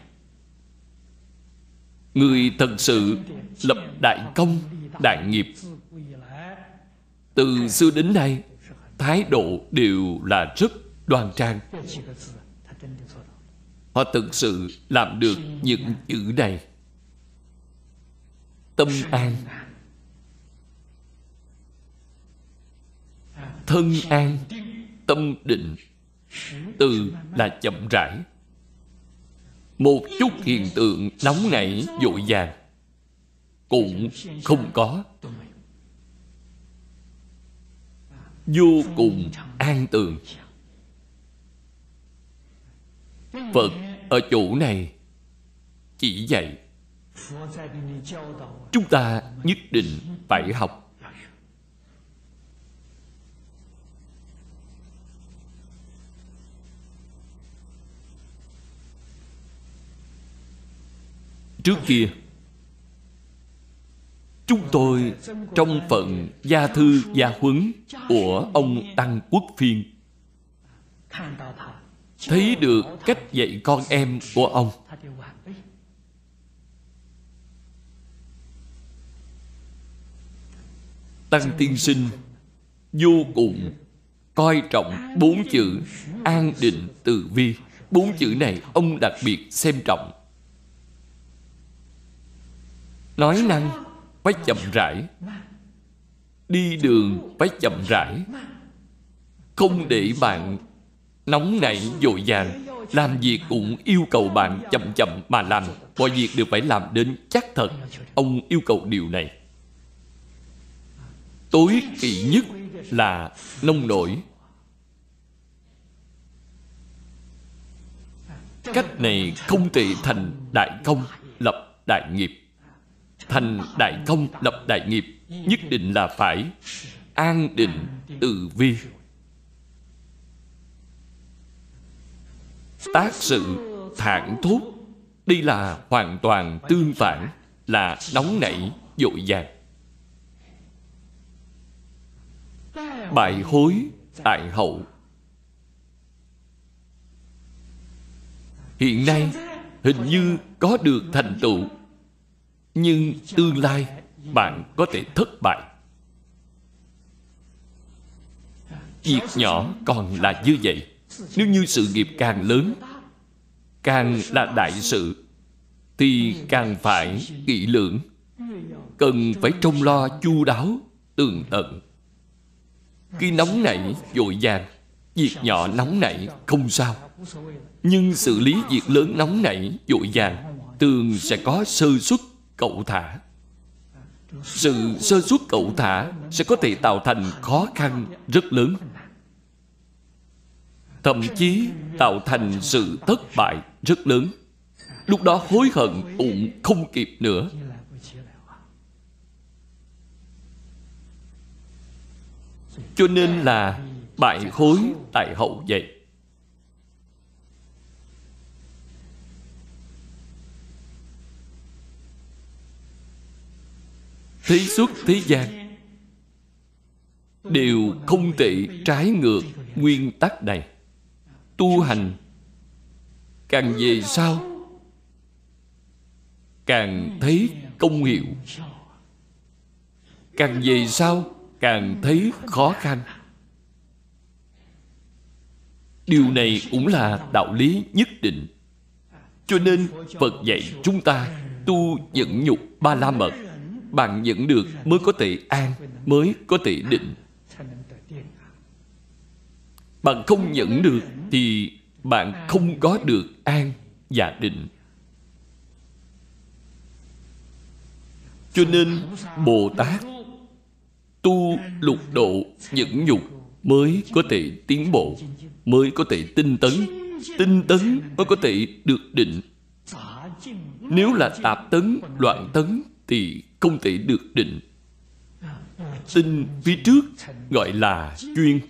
Speaker 1: Người thật sự lập đại công, đại nghiệp. Từ xưa đến nay thái độ đều là rất đoan trang. Họ thực sự làm được những chữ này. Tâm an. Thân an. Tâm định. Từ là chậm rãi. Một chút hiện tượng nóng nảy, dội vàng cũng không có vô cùng an tường. Phật ở chỗ này chỉ dạy. Chúng ta nhất định phải học. Trước kia chúng tôi trong phận gia thư gia huấn của ông tăng quốc phiên. Thấy được cách dạy con em của ông. Tăng tiên sinh, vô cùng coi trọng bốn chữ an định từ vi. Bốn chữ này ông đặc biệt xem trọng. Nói năng phải chậm rãi, đi đường phải chậm rãi, không để bạn nóng nảy dội vàng làm việc cũng yêu cầu bạn chậm chậm mà làm. Mọi việc đều phải làm đến chắc thật, ông yêu cầu điều này. Tối kỵ nhất là nông nổi. Cách này không thể thành đại công, lập đại nghiệp thành đại công lập đại nghiệp, nhất định là phải. An định từ vi. Tác sự thản thốt đây là hoàn toàn tương phản, là nóng nảy, dội dàng. Bại hối, tại hậu. Hiện nay, hình như có được thành tựu nhưng tương lai bạn có thể thất bại. Việc nhỏ còn là như vậy. Nếu như sự nghiệp càng lớn, càng là đại sự, thì càng phải kỹ lưỡng. Cần phải trông lo chu đáo, tường tận. Khi nóng nảy vội vàng việc nhỏ nóng nảy không sao. Nhưng xử lý việc lớn nóng nảy vội vàng thường sẽ có sơ suất cậu thả. Sự sơ suất cậu thả sẽ có thể tạo thành khó khăn rất lớn. Thậm chí tạo thành sự thất bại rất lớn. Lúc đó hối hận cũng không kịp nữa. Cho nên là bại hối tại hậu vậy thế xuất thế gian. Đều không thể trái ngược nguyên tắc này. Tu hành càng về sau, càng thấy công hiệu. Càng về sau, càng thấy khó khăn. Điều này cũng là đạo lý nhất định. Cho nên phật dạy chúng ta tu nhẫn nhục ba la mật bạn nhận được, mới có thể an, mới có thể định. Bạn không nhận được thì bạn không có được an và định. Cho nên bồ tát tu lục độ nhẫn nhục mới có thể tiến bộ, mới có thể tinh tấn. Tinh tấn mới có thể được định. Nếu là tạp tấn, loạn tấn thì không thể được định. Tinh phía trước gọi là chuyên.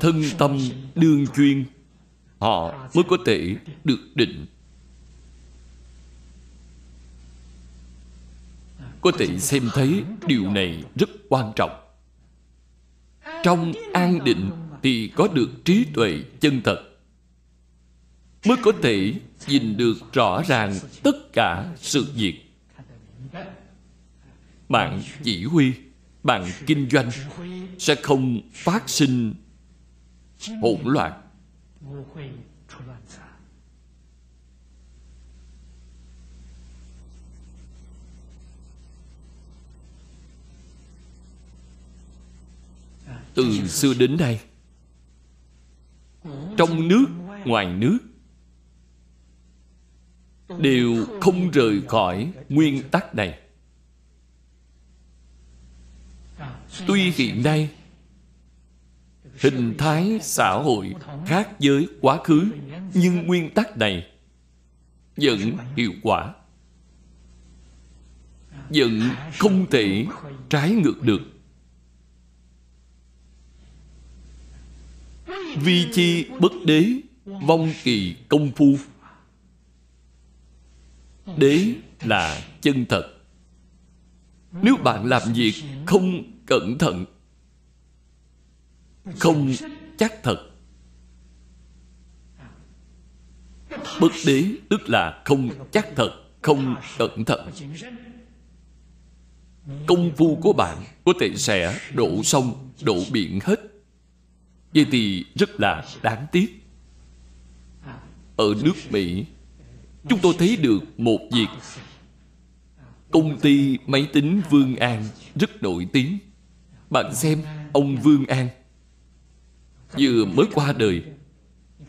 Speaker 1: Thân tâm đương chuyên, họ mới có thể được định. Có thể xem thấy điều này rất quan trọng. Trong an định thì có được trí tuệ chân thật mới có thể nhìn được rõ ràng tất cả sự việc. Bạn chỉ huy, bạn kinh doanh sẽ không phát sinh hỗn loạn. Từ xưa đến nay, trong nước, ngoài nước Ừ. đều không rời khỏi nguyên tắc này. Tuy hiện nay, hình thái xã hội khác với quá khứ, nhưng nguyên tắc này vẫn hiệu quả, vẫn không thể trái ngược được. Vi chi bất đế, vong kỳ công phu đế là chân thật. Nếu bạn làm việc không cẩn thận, không chắc thật. Bất đế tức là không chắc thật, không cẩn thận. Công phu của bạn có thể sẽ đổ sông đổ biển hết. Vậy thì rất là đáng tiếc. Ở nước mỹ chúng tôi thấy được một việc. Công ty máy tính vương an rất nổi tiếng. Bạn xem, ông vương an vừa mới qua đời.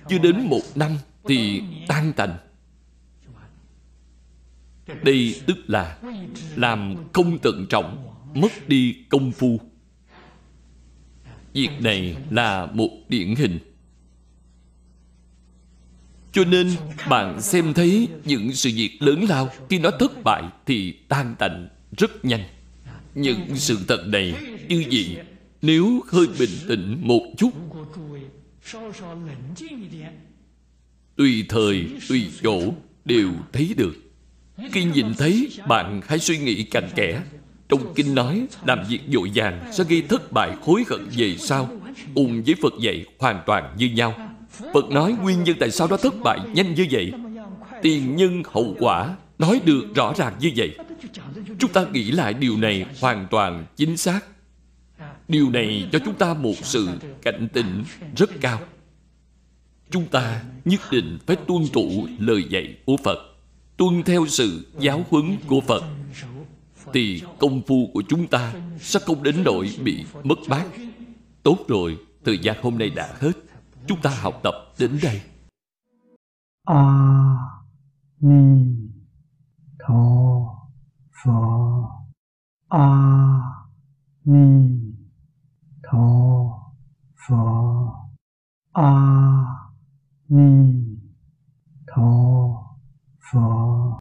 Speaker 1: Chưa đến một năm thì tan tành. Đây tức là làm không tận trọng, mất đi công phu. Việc này là một điển hình cho nên, bạn xem thấy những sự việc lớn lao khi nó thất bại thì tan tành rất nhanh. Những sự thật này, như vậy, nếu hơi bình tĩnh một chút, tùy thời, tùy chỗ đều thấy được. Khi nhìn thấy, bạn hãy suy nghĩ cạnh kẽ. Trong kinh nói, làm việc dội dàng sẽ gây thất bại hối hận về sau. Ung với phật dạy hoàn toàn như nhau phật nói nguyên nhân tại sao nó thất bại nhanh như vậy? Tiền nhân hậu quả nói được rõ ràng như vậy. Chúng ta nghĩ lại điều này hoàn toàn chính xác. Điều này cho chúng ta một sự cảnh tỉnh rất cao. Chúng ta nhất định phải tuân thủ lời dạy của phật, tuân theo sự giáo huấn của phật. Thì công phu của chúng ta sẽ không đến nỗi bị mất mát. Tốt rồi, thời gian hôm nay đã hết chúng ta học tập đến đây.
Speaker 2: A ni tho pho a ni tho pho a ni tho pho